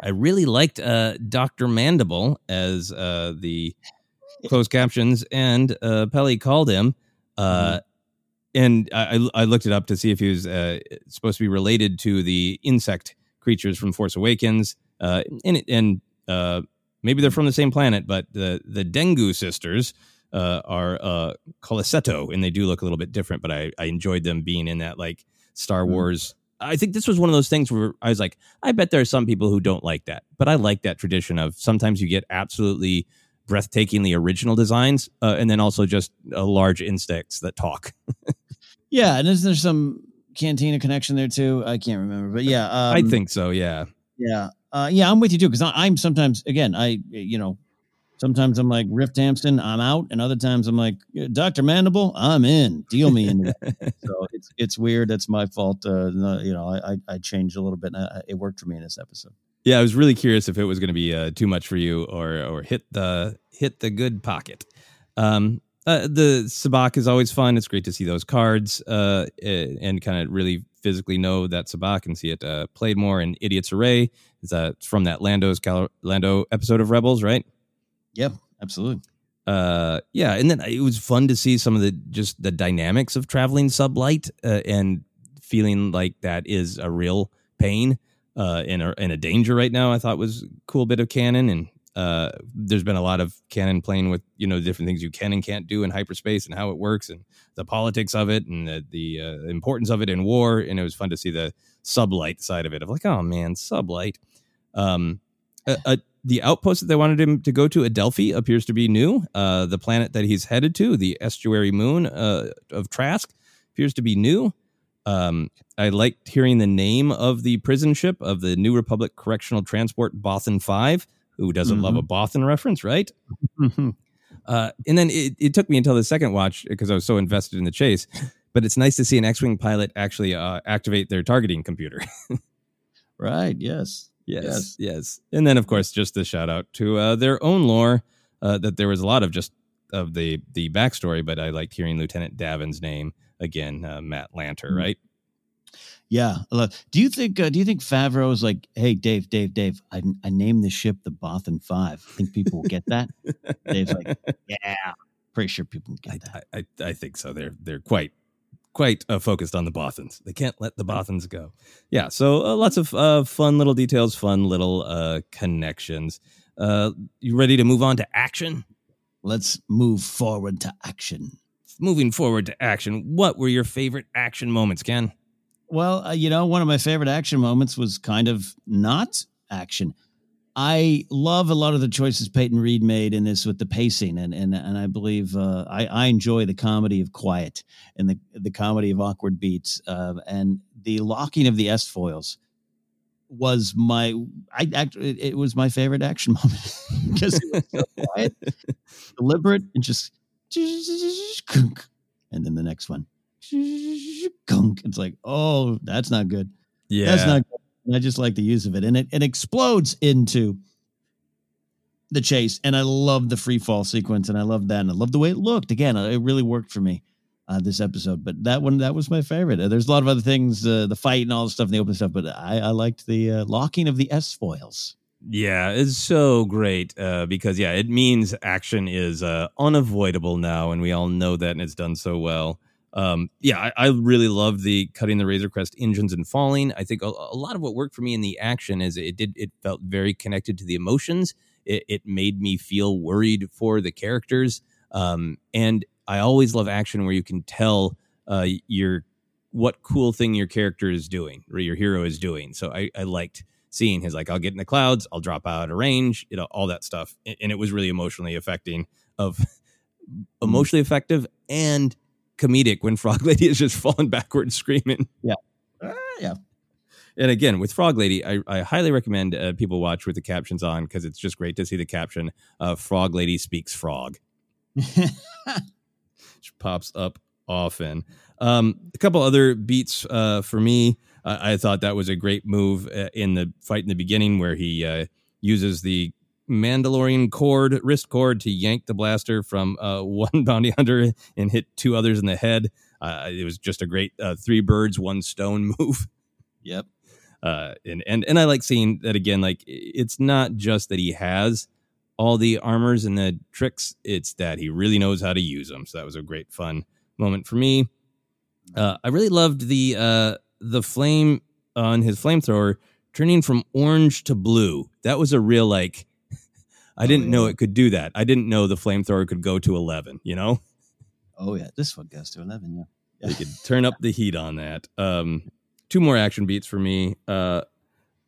I really liked uh, Doctor Mandible as uh, the closed captions and uh, Peli called him. Uh, And I, I I looked it up to see if he was uh, supposed to be related to the insect creatures from Force Awakens. Uh, and and uh, maybe they're from the same planet, but the the Dengu sisters uh, are uh, Coliseto, and they do look a little bit different. But I, I enjoyed them being in that like Star Wars. I think this was one of those things where I was like, I bet there are some people who don't like that, but I like that tradition of sometimes you get absolutely breathtakingly original designs, uh, and then also just uh, large insects that talk. Yeah, and is there some Cantina connection there too? I can't remember, but yeah, um, I think so. Yeah. Yeah, uh, yeah, I'm with you too because I'm sometimes again I you know sometimes I'm like Riff Hampton, I'm out, and other times I'm like Doctor Mandible, I'm in, deal me in. so it's it's weird. That's my fault. Uh, you know, I I, I changed a little bit. And I, it worked for me in this episode. Yeah, I was really curious if it was going to be uh, too much for you or or hit the hit the good pocket. Um, uh, the sabacc is always fun. It's great to see those cards uh, and kind of really physically know that sabacc and see it uh, played more. And Idiot's Array is uh, from that Lando's Cal- Lando episode of Rebels, right? Yep, absolutely. uh yeah and then it was fun to see some of the just the dynamics of traveling sublight uh, and feeling like that is a real pain uh and a, and a danger right now i thought was a cool bit of canon and uh there's been a lot of canon playing with you know different things you can and can't do in hyperspace and how it works and the politics of it and the, the uh, importance of it in war and it was fun to see the sublight side of it of like oh man sublight um uh, uh, the outpost that they wanted him to go to, Adelphi, appears to be new. Uh, the planet that he's headed to, the estuary moon uh, of Trask, appears to be new. Um, I liked hearing the name of the prison ship of the New Republic Correctional Transport Bothan 5. Who doesn't love a Bothan reference, right? Uh, and then it, it took me until the second watch because I was so invested in the chase. But it's nice to see an X-wing pilot actually uh, activate their targeting computer. right. Yes. Yes, Yes. yes, And then, of course, just a shout out to uh, their own lore. Uh, that there was a lot of just of the the backstory, but I liked hearing Lieutenant Davan's name again, uh, Matt Lanter, Mm. right? Yeah. I love- Do you think? Uh, do you think Favreau is like, hey, Dave, Dave, Dave? I, I named the ship the Bothan Five. I Think people will get that? Dave's like, yeah. Pretty sure people will get that. I, I I think so. They're they're quite quite uh, focused on the Bothans. They can't let the Bothans go. Yeah. So uh, lots of uh, fun little details, fun little uh, connections. Uh, you ready to move on to action? Let's move forward to action. Moving forward to action. What were your favorite action moments, Ken? Well, uh, you know, one of my favorite action moments was kind of not action. I love a lot of the choices Peyton Reed made in this with the pacing, and and and I believe uh, I I enjoy the comedy of quiet and the the comedy of awkward beats, uh, and the locking of the S foils was my I actually it, it was my favorite action moment because it was so quiet, deliberate, and just and then the next one gunk. It's like, oh, that's not good. Yeah. That's not good. I just like the use of it. And it, it explodes into the chase. And I love the free fall sequence. And I love that. And I love the way it looked. Again, it really worked for me uh, this episode. But that one, that was my favorite. Uh, there's a lot of other things, uh, the fight and all the stuff in the open stuff. But I, I liked the uh, locking of the S foils. Yeah, it's so great uh, because yeah, it means action is uh, unavoidable now, and we all know that, and it's done so well. Um, yeah, I, I really love the cutting the Razor Crest engines and falling. I think a, a lot of what worked for me in the action is it did it felt very connected to the emotions. It, it made me feel worried for the characters, um, and I always love action where you can tell uh, your what cool thing your character is doing or your hero is doing. So I, I liked seeing his like I'll get in the clouds, I'll drop out of range, you know, all that stuff, and, and it was really emotionally affecting of emotionally effective and comedic when Frog Lady is just falling backwards screaming. Yeah. yeah. And again, with Frog Lady, I, I highly recommend uh, people watch with the captions on because it's just great to see the caption uh, Frog Lady speaks frog. Which pops up often. Um, a couple other beats uh, for me. Uh, I thought that was a great move uh, in the fight in the beginning where he uh, uses the Mandalorian cord, wrist cord, to yank the blaster from uh, one bounty hunter and hit two others in the head. Uh, it was just a great uh, three birds, one stone move. Yep. Uh, and and and I like seeing that again. Like it's not just that he has all the armors and the tricks; it's that he really knows how to use them. So that was a great fun moment for me. Uh, I really loved the uh, the flame on his flamethrower turning from orange to blue. That was a real like. I didn't know it could do that. I didn't know the flamethrower could go to eleven. You know. Oh yeah, this one goes to eleven. Yeah. They could turn up the heat on that. Um, two more action beats for me. Uh,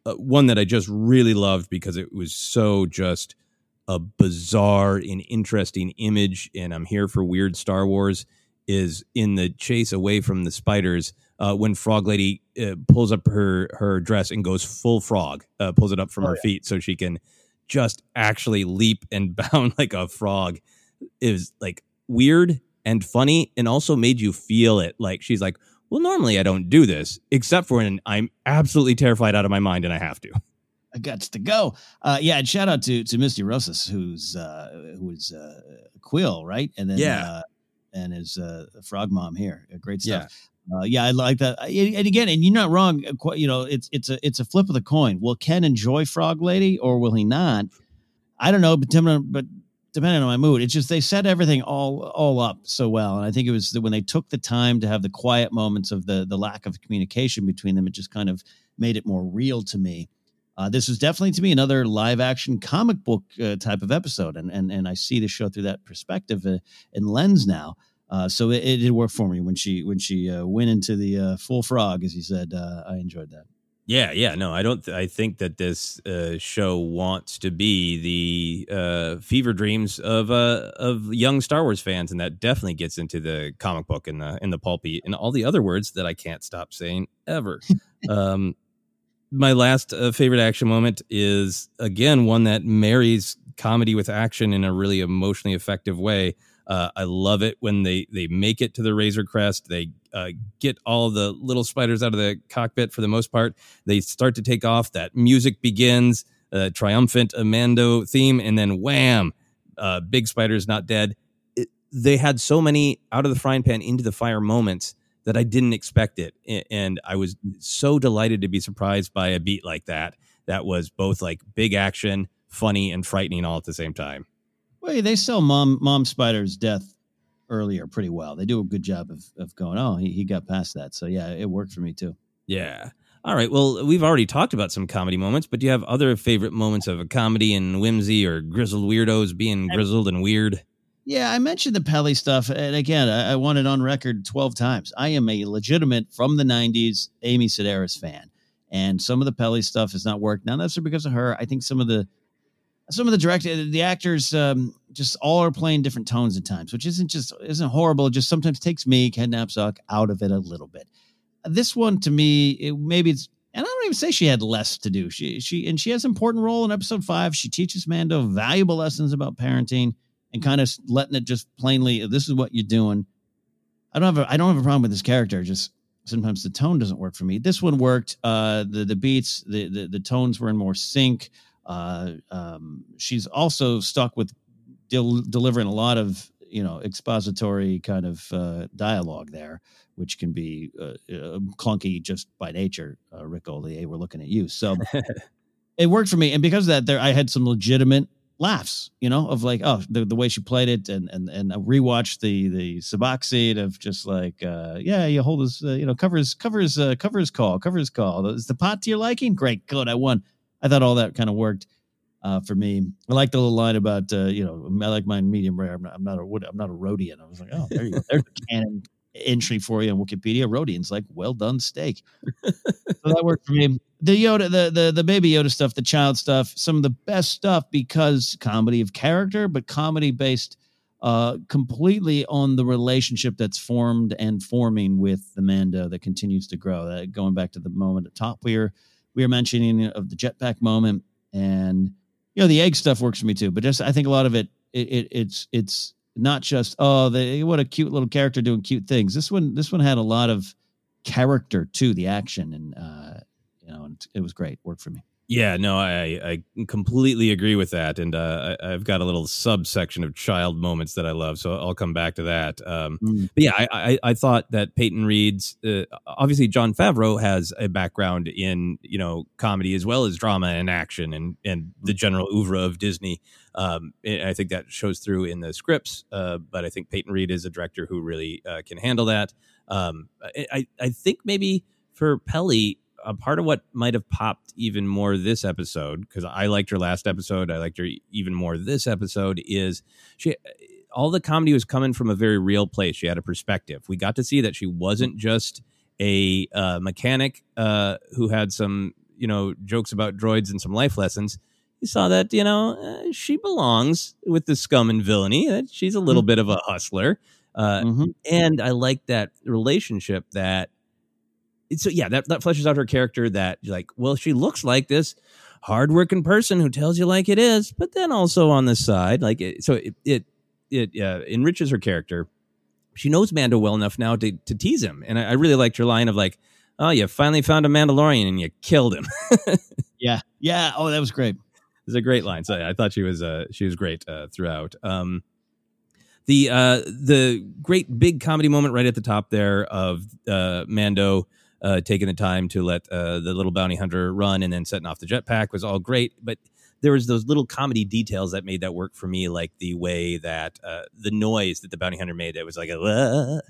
uh, one that I just really loved because it was so just a bizarre and interesting image, and I'm here for weird Star Wars. Is in the chase away from the spiders uh, when Frog Lady uh, pulls up her her dress and goes full frog, uh, pulls it up from Oh, her yeah. feet so she can just actually leap and bound like a frog. Is like weird and funny, and also made you feel it. Like she's like, well, normally I don't do this, except for when I'm absolutely terrified out of my mind and I have to. I got to go. Uh, yeah, and shout out to to Misty Rosas, who's uh, who's uh, Kuiil, right? And then Yeah. uh, and his uh, frog mom here. Uh, Great stuff. Uh, yeah, I like that. Uh, And again, and you're not wrong. uh, You know, it's it's a it's a flip of the coin. Will Ken enjoy Frog Lady or will he not? I don't know, but depending on, but depending on my mood, it's just they set everything all all up so well, and I think it was when they took the time to have the quiet moments of the the lack of communication between them, it just kind of made it more real to me. Uh, this was definitely to me another live action comic book uh, type of episode, and and and I see the show through that perspective uh, and lens now. Uh, so it, it did work for me when she when she uh, went into the uh, full frog, as you said. Uh, I enjoyed that. Yeah, yeah, no, I don't. Th- I think that this uh, show wants to be the uh, fever dreams of uh, of young Star Wars fans, and that definitely gets into the comic book and the and the pulpy and all the other words that I can't stop saying ever. um, my last uh, favorite action moment is again one that marries comedy with action in a really emotionally effective way. Uh, I love it when they they make it to the Razor Crest. They uh, get all the little spiders out of the cockpit for the most part. They start to take off. That music begins, uh, triumphant Amando theme, and then wham, uh, big spiders not dead. It, they had so many out of the frying pan into the fire moments that I didn't expect it, and I was so delighted to be surprised by a beat like that. That was both like big action, funny, and frightening all at the same time. Wait, they sell mom mom spider's death earlier pretty well. They do a good job of of going. Oh, he, he got past that. So yeah, it worked for me too. Yeah. All right. Well, we've already talked about some comedy moments, but do you have other favorite moments of a comedy and whimsy or grizzled weirdos being grizzled and weird? Yeah, I mentioned the Peli stuff, and again, I, I want it on record twelve times. I am a legitimate from the '90s Amy Sedaris fan, and some of the Peli stuff has not worked. Now that's because of her. I think some of the some of the direct the actors um, just all are playing different tones at times, which isn't just isn't horrible. It just sometimes takes me Ken Napzok out of it a little bit. This one to me, it, maybe it's and I don't even say she had less to do. She she and she has an important role in episode five. She teaches Mando valuable lessons about parenting and kind of letting it just plainly, this is what you're doing. I don't have a, I don't have a problem with this character. Just sometimes the tone doesn't work for me. This one worked. Uh, the the beats, the, the the tones were in more sync. Uh, um, she's also stuck with del- delivering a lot of you know expository kind of uh, dialogue there, which can be uh, uh, clunky just by nature. Uh, Ric Olié, we're looking at you. So it worked for me, and because of that, there I had some legitimate laughs, you know, of like, oh, the, the way she played it, and and and I rewatched the the scene of just like, uh, yeah, you hold his, uh, you know, covers covers cover his uh, cover call, covers call. Is the pot to your liking? Great, good, I won. I thought all that kind of worked uh, for me. I like the little line about, uh, you know, I like mine medium rare. I'm not, I'm not a wood, I'm not a Rodian. I was like, oh, there you go. There's the canon entry for you on Wikipedia. Rodian's like well done steak. so that worked for me. The Yoda, the the the baby Yoda stuff, the child stuff, some of the best stuff because comedy of character, but comedy based uh, completely on the relationship that's formed and forming with the Mando that continues to grow. Uh, going back to the moment at top we were we were mentioning of the jetpack moment, and you know the egg stuff works for me too. But just I think a lot of it, it, it it's it's not just oh they what a cute little character doing cute things. This one this one had a lot of character to the action, and uh, you know and it was great. Worked for me. Yeah, no, I I completely agree with that, and uh, I, have got a little subsection of child moments that I love, so I'll come back to that. Um, mm. But yeah, I, I, I thought that Peyton Reed's uh, obviously Jon Favreau has a background in you know comedy as well as drama and action and and the mm. general oeuvre of Disney. Um, I think that shows through in the scripts, uh, but I think Peyton Reed is a director who really uh, can handle that. Um, I I think maybe for Peli a part of what might have popped even more this episode because I liked her last episode. I liked her even more this episode. Is she? All the comedy was coming from a very real place. She had a perspective. We got to see that she wasn't just a uh, mechanic uh, who had some, you know, jokes about droids and some life lessons. You saw that, you know, uh, she belongs with the scum and villainy. That she's a little mm-hmm. bit of a hustler. Uh, mm-hmm. And I like that relationship that so yeah, that, that fleshes out her character that like, well, she looks like this hardworking person who tells you like it is, but then also on the side, like it, so it it it uh, enriches her character. She knows Mando well enough now to to tease him, and I, I really liked your line of like, "Oh, you finally found a Mandalorian and you killed him." yeah, yeah. Oh, that was great. It's a great line. So I thought she was uh she was great uh, throughout. Um, the uh the great big comedy moment right at the top there of uh Mando uh, taking the time to let uh, the little bounty hunter run and then setting off the jetpack was all great. But there was those little comedy details that made that work for me, like the way that uh, the noise that the bounty hunter made. It was like a mm,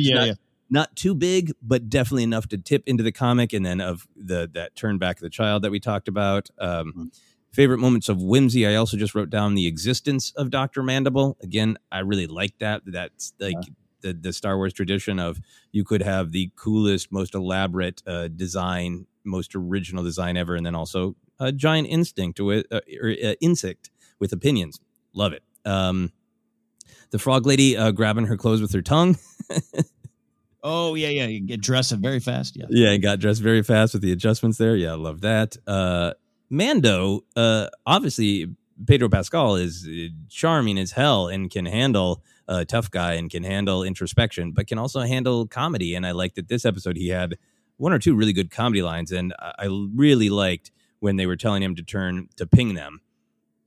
yeah, not, yeah, not too big, but definitely enough to tip into the comic. And then of the that turn back of the child that we talked about. Um, mm-hmm. Favorite moments of whimsy. I also just wrote down the existence of Doctor Mandible. Again, I really like that. That's like yeah the, the Star Wars tradition of you could have the coolest, most elaborate uh, design, most original design ever, and then also a giant instinct with uh, or uh, insect with opinions. Love it. Um, the frog lady uh, grabbing her clothes with her tongue. oh yeah, yeah. You get dressed very fast. Yeah, yeah. Got dressed very fast with the adjustments there. Yeah, love that. Uh, Mando, uh, obviously Pedro Pascal is uh, charming as hell and can handle a tough guy and can handle introspection, but can also handle comedy. And I liked that this episode he had one or two really good comedy lines, and I really liked when they were telling him to turn to ping them,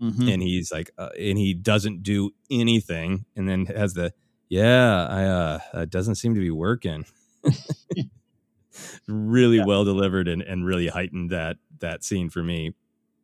Mhm. and he's like, uh, and he doesn't do anything, and then has the yeah, I uh, it doesn't seem to be working. really well delivered and, and really heightened that that scene for me.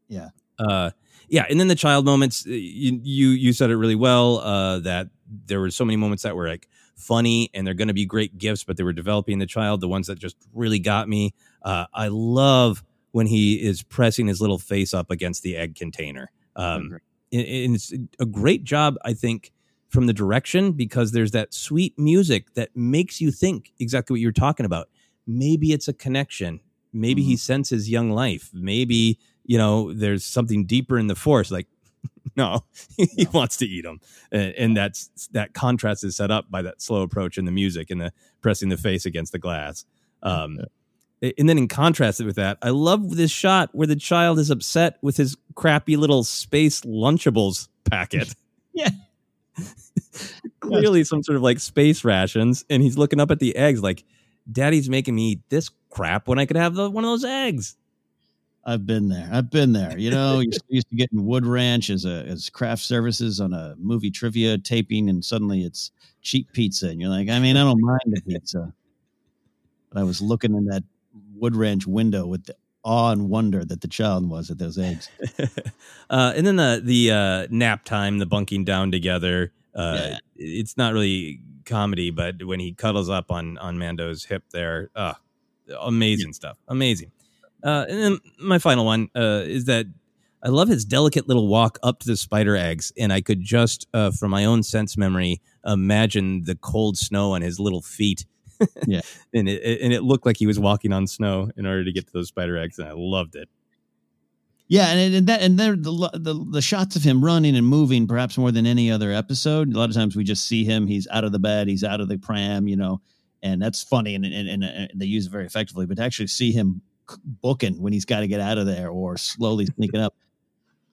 Yeah. Uh, yeah, and then the child moments. uh, You you you said it really well. Uh, that there were so many moments that were like funny, and they're going to be great gifts, but they were developing the child. The ones that just really got me. Uh, I love when he is pressing his little face up against the egg container. Um, and, and it's a great job, I think, from the direction because there's that sweet music that makes you think exactly what you're talking about. Maybe it's a connection. Maybe he senses young life. Maybe you know there's something deeper in the force. Like, no, he wants to eat them, and, and that's that contrast is set up by that slow approach in the music and the pressing the face against the glass. Um, and then in contrast with that, I love this shot where the child is upset with his crappy little space Lunchables packet. yeah. Clearly some sort of like space rations, and he's looking up at the eggs like, "Daddy's making me eat this crap when I could have the, one of those eggs." I've been there. I've been there. You know, you're used to getting Wood Ranch as a as craft services on a movie trivia taping, and suddenly it's cheap pizza, and you're like, I mean, I don't mind the pizza, but I was looking in that Wood Ranch window with the awe and wonder that the child was at those eggs. Uh, and then the the uh, nap time, the bunking down together. Uh, It's not really comedy, but when he cuddles up on on Mando's hip, there, uh, amazing stuff, amazing. Uh, and then my final one uh, is that I love his delicate little walk up to the spider eggs, and I could just, uh, from my own sense memory, imagine the cold snow on his little feet. yeah, and it and it looked like he was walking on snow in order to get to those spider eggs, and I loved it. Yeah, and, and that and there the, the the shots of him running and moving, perhaps more than any other episode. A lot of times we just see him; he's out of the bed, he's out of the pram, you know, and that's funny, and and, and, and they use it very effectively. But to actually see him booking when he's got to get out of there or slowly sneaking up,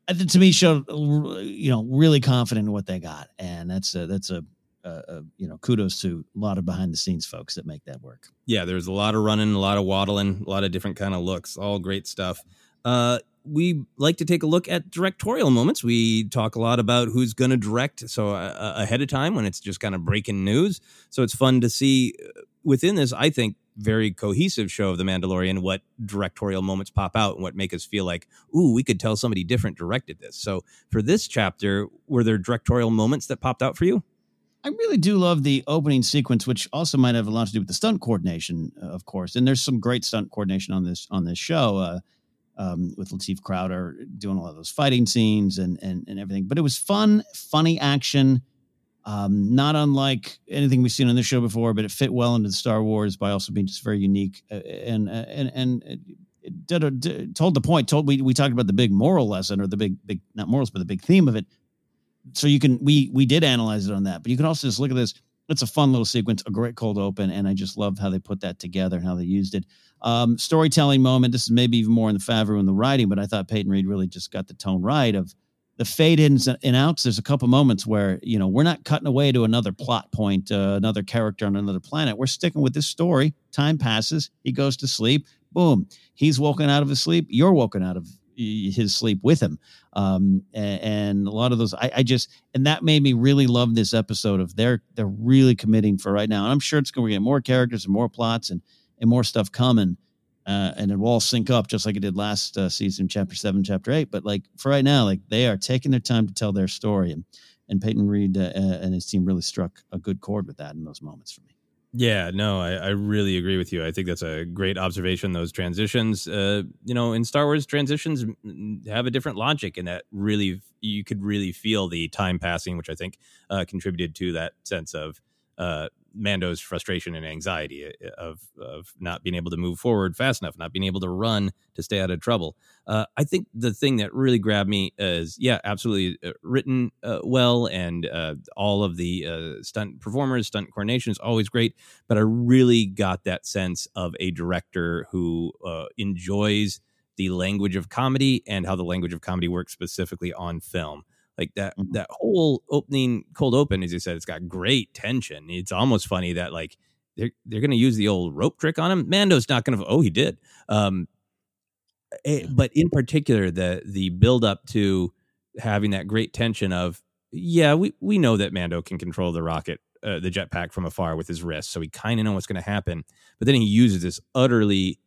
I to me showed you know really confident in what they got, and that's a, that's a, a, a you know kudos to a lot of behind the scenes folks that make that work. yeah there's a lot of running a lot of waddling a lot of different kind of looks all great stuff. Uh we like to take a look at directorial moments. We talk a lot about who's going to direct so uh, ahead of time when it's just kind of breaking news. So it's fun to see uh, within this i think very cohesive show of the mandalorian what directorial moments pop out and what make us feel like ooh we could tell somebody different directed this so for this chapter were there directorial moments that popped out for you I really do love the opening sequence, which also might have a lot to do with the stunt coordination, uh, of course. And there's some great stunt coordination on this on this show uh, um, with Latif Crowder doing a lot of those fighting scenes and and and everything. But it was fun, funny action, um, not unlike anything we've seen on this show before. But it fit well into the Star Wars by also being just very unique uh, and uh, and and. It did a, did, told the point. Told we we talked about the big moral lesson or the big big not morals but the big theme of it so you can we we did analyze it on that but you can also just look at this it's a fun little sequence a great cold open and i just love how they put that together and how they used it um storytelling moment this is maybe even more in the Favreau and the writing but i thought peyton reed really just got the tone right of the fade ins and outs there's a couple moments where you know we're not cutting away to another plot point uh, another character on another planet. We're sticking with this story. Time passes. He goes to sleep. Boom. He's woken out of his sleep. You're woken out of his sleep with him. Um and, and a lot of those I, I just and that made me really love this episode of they're they're really committing for right now. And i'm sure it's going to get more characters and more plots and and more stuff coming uh, and it will all sync up just like it did last uh, season chapter 7 chapter 8 but like for right now like they are taking their time to tell their story and and peyton reed uh, and his team really struck a good chord with that in those moments for me Yeah, no, I, I really agree with you. I think that's a great observation. Those transitions, uh, you know, in Star Wars, transitions have a different logic, and that really you could really feel the time passing, which I think uh, contributed to that sense of uh, Mando's frustration and anxiety uh, of of not being able to move forward fast enough, not being able to run to stay out of trouble. Uh, I think the thing that really grabbed me is, yeah, absolutely uh, written uh, well, and uh, all of the uh, stunt performers, stunt coordination is always great. But I really got that sense of a director who enjoys the language of comedy and how the language of comedy works specifically on film. Like that Mm-hmm. that whole opening cold open, as you said, it's got great tension. It's almost funny that like they're they're gonna use the old rope trick on him. Mando's not gonna oh he did. Um eh, but in particular the the build up to having that great tension of yeah, we we know that Mando can control the rocket uh, the jetpack from afar with his wrist, so we kind of know what's going to happen. But then he uses this utterly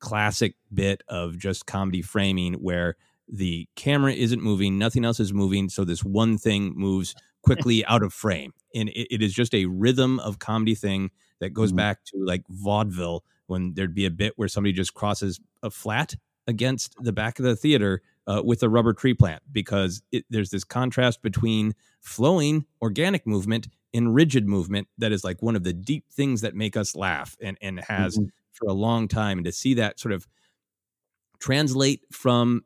classic bit of just comedy framing where the camera isn't moving, nothing else is moving, so this one thing moves quickly out of frame, and it, it is just a rhythm of comedy thing that goes Mhm. back to like vaudeville when there'd be a bit where somebody just crosses a flat against the back of the theater uh, with a rubber tree plant because it, there's this contrast between flowing organic movement and rigid movement that is like one of the deep things that make us laugh and and has Mhm. for a long time and to see that sort of translate from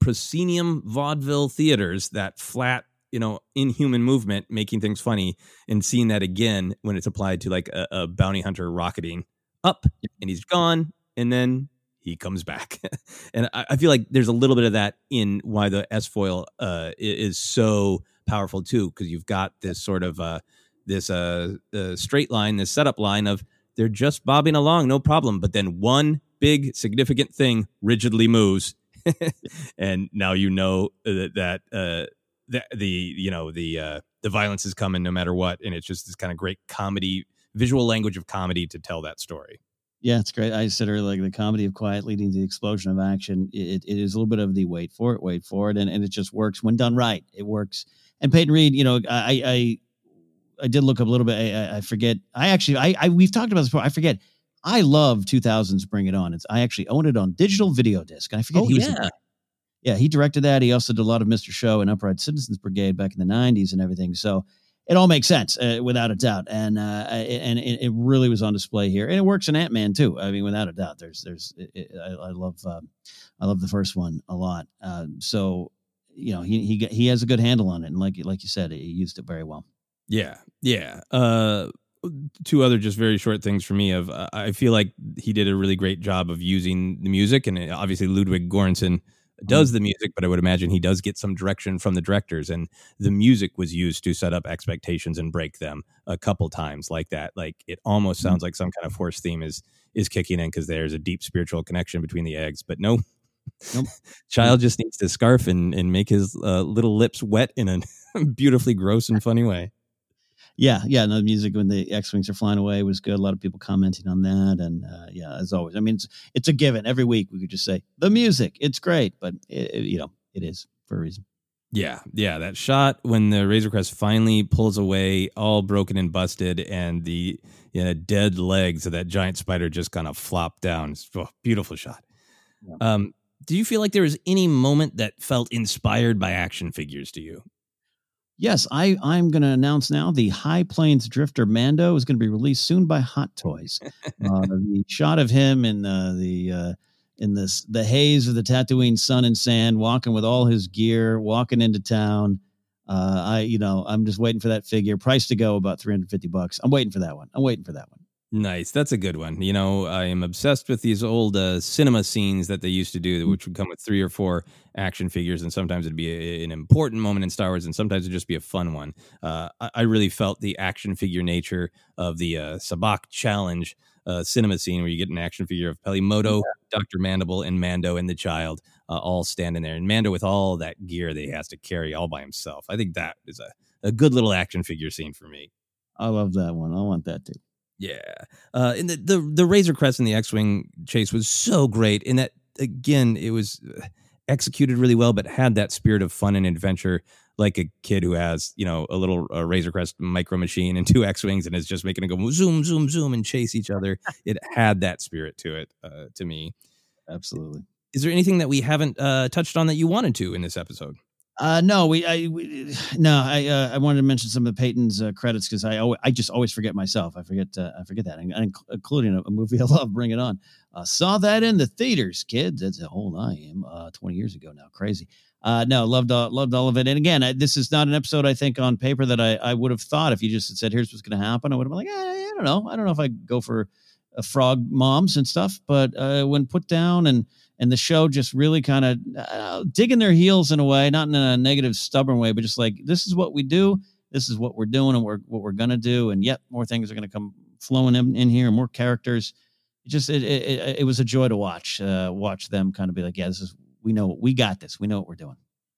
proscenium vaudeville theaters that flat you know inhuman movement making things funny and seeing that again when it's applied to like a, a bounty hunter rocketing up and he's gone and then he comes back. And I, I feel like there's a little bit of that in why the s foil uh, is so powerful too because you've got this sort of uh, this uh, uh, straight line this setup line of they're just bobbing along no problem but then one big significant thing rigidly moves and now you know that that uh that the you know the uh the violence is coming no matter what and it's just this kind of great comedy visual language of comedy to tell that story Yeah, it's great. I said earlier, like the comedy of quiet leading to the explosion of action. It, it is a little bit of the wait for it, wait for it, and, and it just works when done right. It works. And Peyton Reed, you know, I I I did look up a little bit. I, I- I forget. I actually, I, I we've talked about this before. I forget. I love 2000s Bring It On. It's I actually own it on digital video disc. And I forget Oh, he was. yeah. yeah, he directed that. He also did a lot of Mr. Show and Upright Citizens Brigade back in the 90s and everything. So it all makes sense uh, without a doubt. And uh, I- and it, it really was on display here, and it works in Ant Man too. I mean, without a doubt. There's there's it, it, I, I love uh, I love the first one a lot. Uh, so you know he he he has a good handle on it, and like like you said, he used it very well. Yeah, yeah. Two other just very short things for me. Of uh, I feel like he did a really great job of using the music, and obviously Ludwig Göransson does the music, but I would imagine he does get some direction from the directors, and the music was used to set up expectations and break them a couple times like that. Like it almost sounds like some kind of horse theme is is kicking in because there's a deep spiritual connection between the eggs, but no. Nope. Child just needs to scarf and, and make his uh, little lips wet in a beautifully gross and funny way. Yeah, yeah. No, the music when the X wings are flying away was good. A lot of people commenting on that, and uh, yeah, as always. I mean, it's it's a given. Every week we could just say the music. It's great, but it, it- you know it is for a reason. Yeah, yeah, that shot when the Razor Crest finally pulls away, all broken and busted, and the you know, dead legs of that giant spider just kind of flop down. It's a beautiful shot. Um, do you feel like there was any moment that felt inspired by action figures to you? Yes, I I'm going to announce now the High Plains Drifter Mando is going to be released soon by Hot Toys. uh, the shot of him in uh, the uh, in this the haze of the Tatooine sun and sand, walking with all his gear, walking into town. Uh, I you know I'm just waiting for that figure. Price to go about 350 bucks. I'm waiting for that one. I'm waiting for that one. Nice. That's a good one. You know, I am obsessed with these old uh, cinema scenes that they used to do, which would come with three or four action figures, and sometimes it'd be a, an important moment in Star Wars, and sometimes it'd just be a fun one. Uh, I, I really felt the action figure nature of the uh, Sabacc Challenge uh, cinema scene, where you get an action figure of Peli Motto, Doctor Mandible, and Mando and the child uh, all standing there, and Mando with all that gear that he has to carry all by himself. I think that is a, a good little action figure scene for me. I love that one. I want that too. Yeah. Uh, and the, the the Razor Crest and the X Wing chase was so great. And that, again, it was uh, executed really well, but had that spirit of fun and adventure, like a kid who has, you know, a little uh, Razor Crest micro machine and two X Wings and is just making it go zoom, zoom, zoom and chase each other. it had that spirit to it, uh, to me. Absolutely. Is there anything that we haven't uh, touched on that you wanted to in this episode? Uh, no, we, I, we, no, I, uh, I wanted to mention some of the Peyton's uh, credits because I, I just always forget myself. I forget, uh, I forget that, and, and including a, a movie I love, Bring It On. Uh, saw that in the theaters, kids. That's how old I am. Uh, twenty years ago now, crazy. Uh, no, loved, all, loved all of it. And again, I, this is not an episode I think on paper that I, I would have thought if you just had said, "Here's what's going to happen," I would have been like, "Eh, I don't know, I don't know if I go for uh, frog moms and stuff. But uh, when put down and and the show just really kind of uh, digging their heels in a way, not in a negative, stubborn way, but just like this is what we do, this is what we're doing, and we're what we're gonna do, and yet more things are gonna come flowing in, in here, more characters. It just it, it it was a joy to watch uh, watch them kind of be like, yeah, this is we know we got this, we know what we're doing.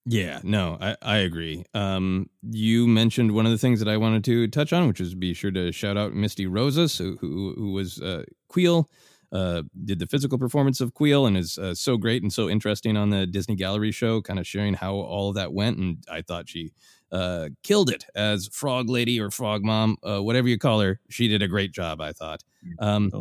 Yeah, no, I, I agree. Um, you mentioned one of the things that I wanted to touch on, which is be sure to shout out Misty Rosas, who who, who was uh, Kuiil, uh, did the physical performance of Kuiil, and is uh, so great and so interesting on the Disney Gallery show, kind of sharing how all of that went. And I thought she uh, killed it as Frog Lady or Frog Mom, uh, whatever you call her. She did a great job, I thought. Um,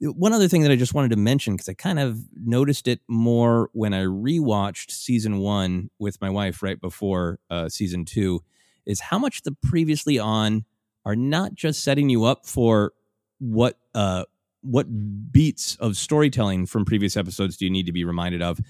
one other thing that I just wanted to mention because I kind of noticed it more when I rewatched season one with my wife right before uh, season two is how much the previously on are not just setting you up for what uh, what beats of storytelling from previous episodes do you need to be reminded of.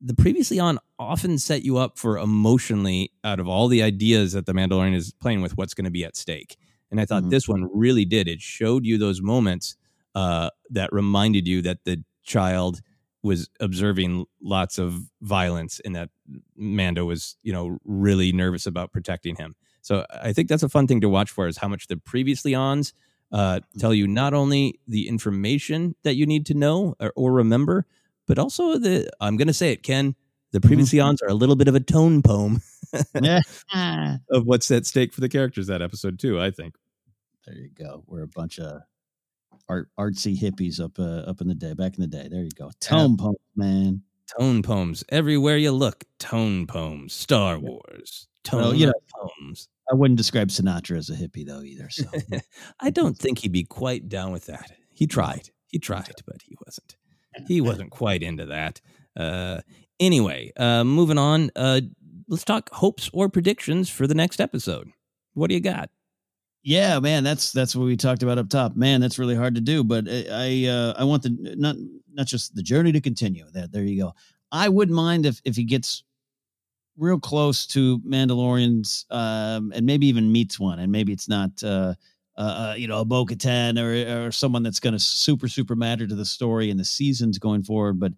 The previously on often set you up for emotionally out of all the ideas that the Mandalorian is playing with what's going to be at stake. And I thought Mm-hmm. this one really did. It showed you those moments uh, that reminded you that the child was observing lots of violence and that Mando was, you know, really nervous about protecting him. So I think that's a fun thing to watch for is how much the previously ons uh, tell you not only the information that you need to know or, or remember, but also the, I'm going to say it, Ken, the previously ons are a little bit of a tone poem of what's at stake for the characters that episode too, I think. There you go. We're a bunch of art artsy hippies up uh, up in the day, back in the day. There you go. Tone poem, man. Tone poems everywhere you look. Tone poems. Star Wars. Tone Well, you know, poems. I wouldn't describe Sinatra as a hippie though either. So I don't think he'd be quite down with that. He tried. He tried, but he wasn't. He wasn't quite into that. Uh, anyway, uh, moving on. Uh, let's talk hopes or predictions for the next episode. What do you got? Yeah, man, that's that's what we talked about up top. Man, that's really hard to do, but I I, uh, I want the not not just the journey to continue. There, there you go. I wouldn't mind if if he gets real close to Mandalorians, um, and maybe even meets one, and maybe it's not uh, uh, uh you know a Bo Katan or or someone that's going to super super matter to the story and the seasons going forward, but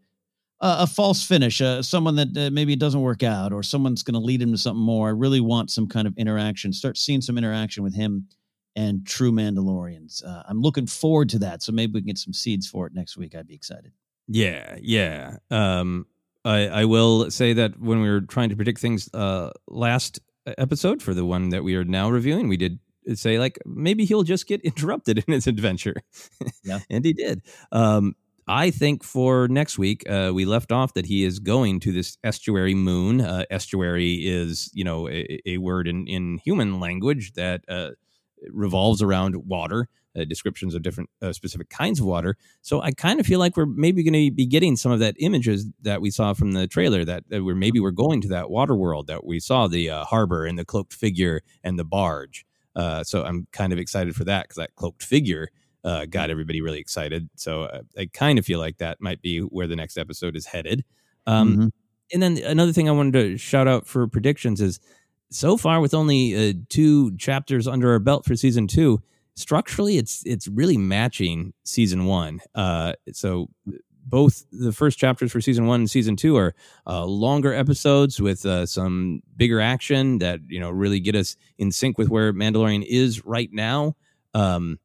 uh, a false finish, uh, someone that uh, maybe it doesn't work out, or someone's going to lead him to something more. I really want some kind of interaction. Start seeing some interaction with him and true Mandalorians. Uh, I'm looking forward to that. So maybe we can get some seeds for it next week. I'd be excited. Yeah, yeah. Um, I, I will say that when we were trying to predict things uh, last episode for the one that we are now reviewing, we did say like maybe he'll just get interrupted in his adventure. Yeah. and he did. Um, I think for next week, uh, we left off that he is going to this estuary moon. Uh, estuary is, you know, a, a word in, in human language that uh, revolves around water. Uh, descriptions of different uh, specific kinds of water. So I kind of feel like we're maybe going to be getting some of that images that we saw from the trailer. That, that we're maybe we're going to that water world that we saw the uh, harbor and the cloaked figure and the barge. Uh, so I'm kind of excited for that because that cloaked figure uh, got everybody really excited. So uh, I kind of feel like that might be where the next episode is headed. Um, Mhm. And then another thing I wanted to shout out for predictions is so far with only uh, two chapters under our belt for season two, structurally it's it's really matching season one. Uh, so both the first chapters for season one and season two are uh, longer episodes with uh, some bigger action that you know really get us in sync with where Mandalorian is right now. Um,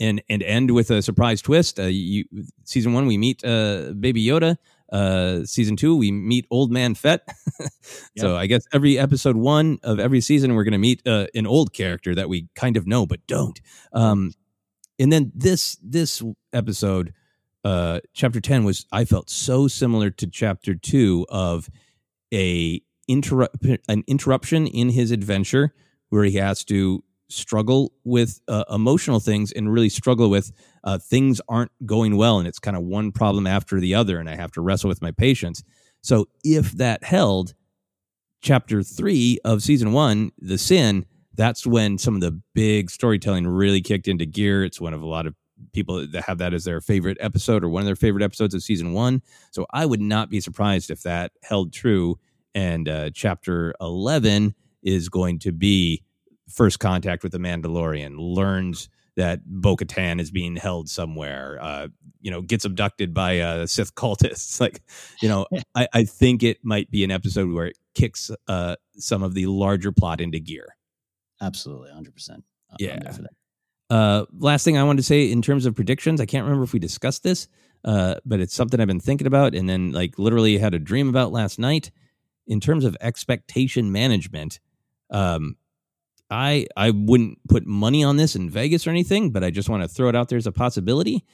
and and end with a surprise twist. Uh, you, season one, we meet uh, Baby Yoda. Uh, season two, we meet Old Man Fett. So I guess every episode one of every season, we're going to meet uh, an old character that we kind of know but don't. Um, and then this this episode, uh, chapter ten, was I felt so similar to chapter two of a interrupt an interruption in his adventure where he has to struggle with uh, emotional things and really struggle with uh, things aren't going well and it's kind of one problem after the other and i have to wrestle with my patience. So if that held chapter three of season one the sin that's when some of the big storytelling really kicked into gear. It's one of a lot of people that have that as their favorite episode or one of their favorite episodes of season one. So i would not be surprised if that held true and uh, chapter 11 is going to be first contact with the Mandalorian, learns that Bo Katan is being held somewhere, uh, you know, gets abducted by uh, Sith cultists. Like, you know, I, I think it might be an episode where it kicks uh, some of the larger plot into gear. Absolutely, hundred percent. Yeah. Uh, last thing I wanted to say in terms of predictions, I can't remember if we discussed this, uh, but it's something I've been thinking about, and then like literally had a dream about last night. In terms of expectation management, um, I I wouldn't put money on this in Vegas or anything, but I just want to throw it out there as a possibility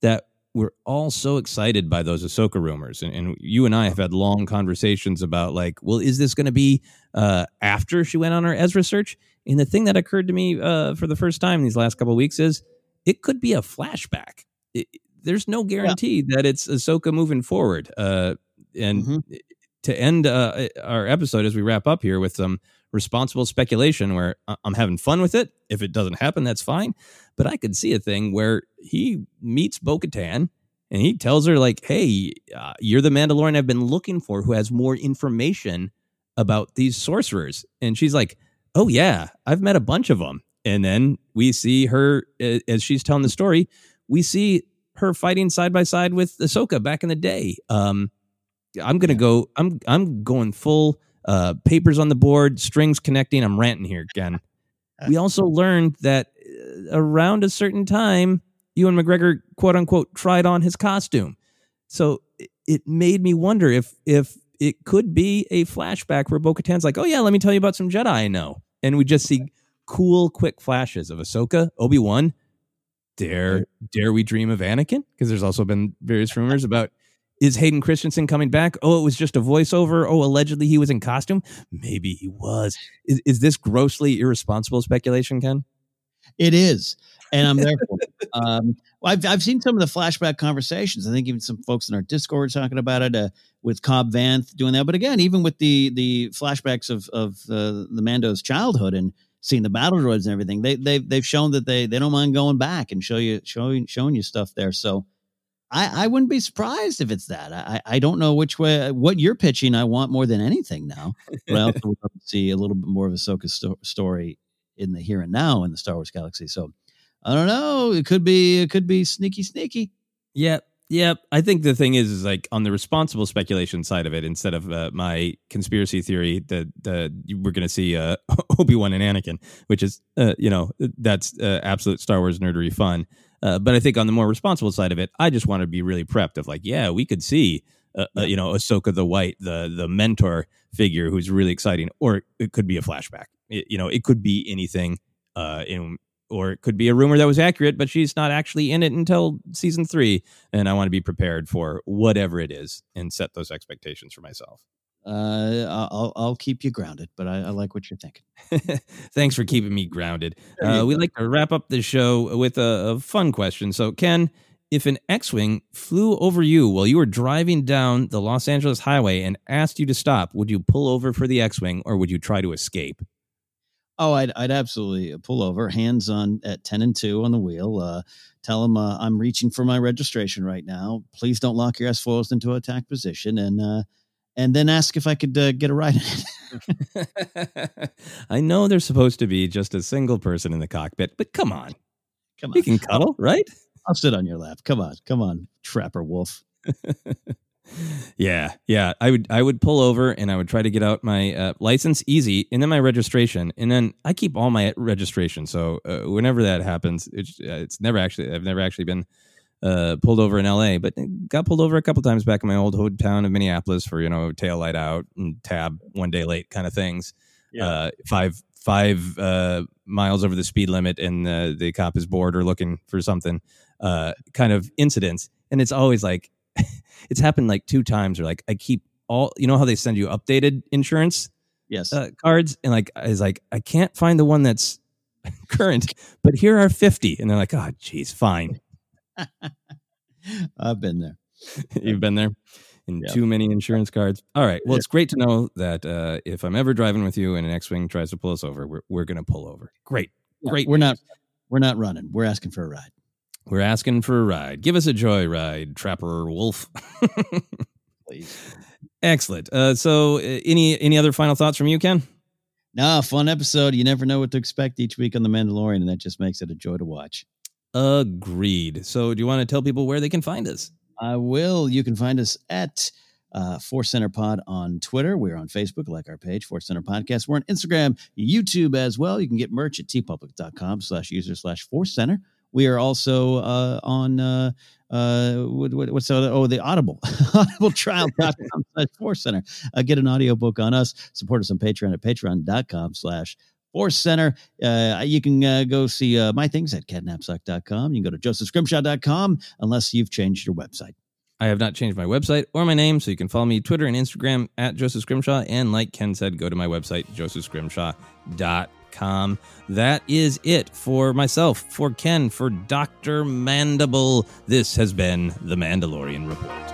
that we're all so excited by those Ahsoka rumors, and, and you and I have had long conversations about like, well, is this going to be uh, after she went on her Ezra search? And the thing that occurred to me uh, for the first time these last couple of weeks is it could be a flashback. It, there's no guarantee yeah. that it's Ahsoka moving forward. Uh, and mm-hmm. to end uh, our episode as we wrap up here with some responsible speculation where I'm having fun with it. If it doesn't happen, that's fine. But I could see a thing where he meets Bo Katan and he tells her, like, hey, uh, you're the Mandalorian I've been looking for who has more information about these sorcerers. And she's like, oh, yeah, I've met a bunch of them. And then we see her, as she's telling the story, we see her fighting side by side with Ahsoka back in the day. Um, I'm gonna go. I'm I'm going full uh, papers on the board, strings connecting. I'm ranting here again. we also learned that uh, around a certain time, Ewan McGregor, quote unquote, tried on his costume. So it made me wonder if if it could be a flashback where Bo Katan's like, oh, yeah, let me tell you about some Jedi I know. And we just see cool, quick flashes of Ahsoka, Obi Wan. Dare, dare we dream of Anakin? Because there's also been various rumors about is Hayden Christensen coming back? Oh, it was just a voiceover. Oh, allegedly he was in costume. Maybe he was. Is, is this grossly irresponsible speculation, Ken? It is, and I'm there for it. Um, I've I've seen some of the flashback conversations. I think even some folks in our Discord talking about it uh, with Cobb Vanth doing that. But again, even with the the flashbacks of of uh, the Mando's childhood and seeing the battle droids and everything, they they they've shown that they they don't mind going back and show you showing showing you stuff there. So I, I wouldn't be surprised if it's that. I, I don't know which way what you're pitching. I want more than anything now. But I also would love to see a little bit more of a Ahsoka sto- story in the here and now in the Star Wars galaxy. So I don't know. It could be it could be sneaky, sneaky. Yep. Yep. I think the thing is, is like on the responsible speculation side of it, instead of uh, my conspiracy theory that that we're going to see uh, Obi Wan and Anakin, which is uh, you know that's uh, absolute Star Wars nerdery fun. Uh, but I think on the more responsible side of it, I just want to be really prepped of like, yeah, we could see, uh, uh, you know, Ahsoka the White, the the mentor figure who's really exciting, or it could be a flashback. It, you know, it could be anything, uh, in, or it could be a rumor that was accurate, but she's not actually in it until season three. And I want to be prepared for whatever it is and set those expectations for myself uh, I'll I'll keep you grounded, but I, I like what you're thinking. Thanks for keeping me grounded. Uh, we like to wrap up the show with a, a, fun question. So, Ken, if an X-wing flew over you while you were driving down the Los Angeles highway and asked you to stop, would you pull over for the X-wing or would you try to escape? Oh, I'd I'd absolutely pull over, hands on at ten and two on the wheel. Uh, tell them uh, I'm reaching for my registration right now. Please don't lock your S foils into attack position and uh, and then ask if I could uh, get a ride in it. I know there's supposed to be just a single person in the cockpit, but come on. Come on. You can cuddle, right? I'll sit on your lap. Come on. Come on, Trapper Wolf. yeah, yeah. I would I would pull over and I would try to get out my uh, license easy and then my registration and then I keep all my registration. So uh, whenever that happens, it's uh, it's never actually I've never actually been uh, pulled over in LA, but got pulled over a couple times back in my old hometown of Minneapolis for you know tail light out and tab one day late kind of things. Yeah. Uh, five five uh, miles over the speed limit, and the the cop is bored or looking for something. Uh, kind of incidents, and it's always like it's happened like two times. Or like I keep all you know how they send you updated insurance yes uh, cards, and like I was like I can't find the one that's current, but here are fifty, and they're like, oh, geez, fine. I've been there. You've been there in yep. too many insurance cards. All right. Well, it's great to know that uh, if I'm ever driving with you and an X-wing tries to pull us over, we're we're going to pull over. Great. Great. We're not we're not running. We're asking for a ride. We're asking for a ride. Give us a joy ride, Trapper Wolf. Please. Excellent. Uh, so, uh, any any other final thoughts from you, Ken? No, fun episode. You never know what to expect each week on The Mandalorian, and that just makes it a joy to watch. Agreed. So, do you want to tell people where they can find us? I will. You can find us at uh, Force Center Pod on Twitter. We're on Facebook, like our page, Force Center Podcast. We're on Instagram, YouTube as well. You can get merch at teepublic.com slash user slash Force Center. We are also uh, on uh, uh, what, what, what's the other? Oh, the Audible, audibletrial.com slash Force Center. Uh, get an audiobook on us. Support us on Patreon at patreon.com slash Force Center. Uh, you can uh, go see uh, my things at kennapzok.com. You can go to josephscrimshaw.com unless you've changed your website. I have not changed my website or my name, so you can follow me Twitter and Instagram at Joseph Scrimshaw. And like Ken said, go to my website, josephscrimshaw.com. That is it for myself, for Ken, for Dr. Mandible. This has been the Mandalorian Report.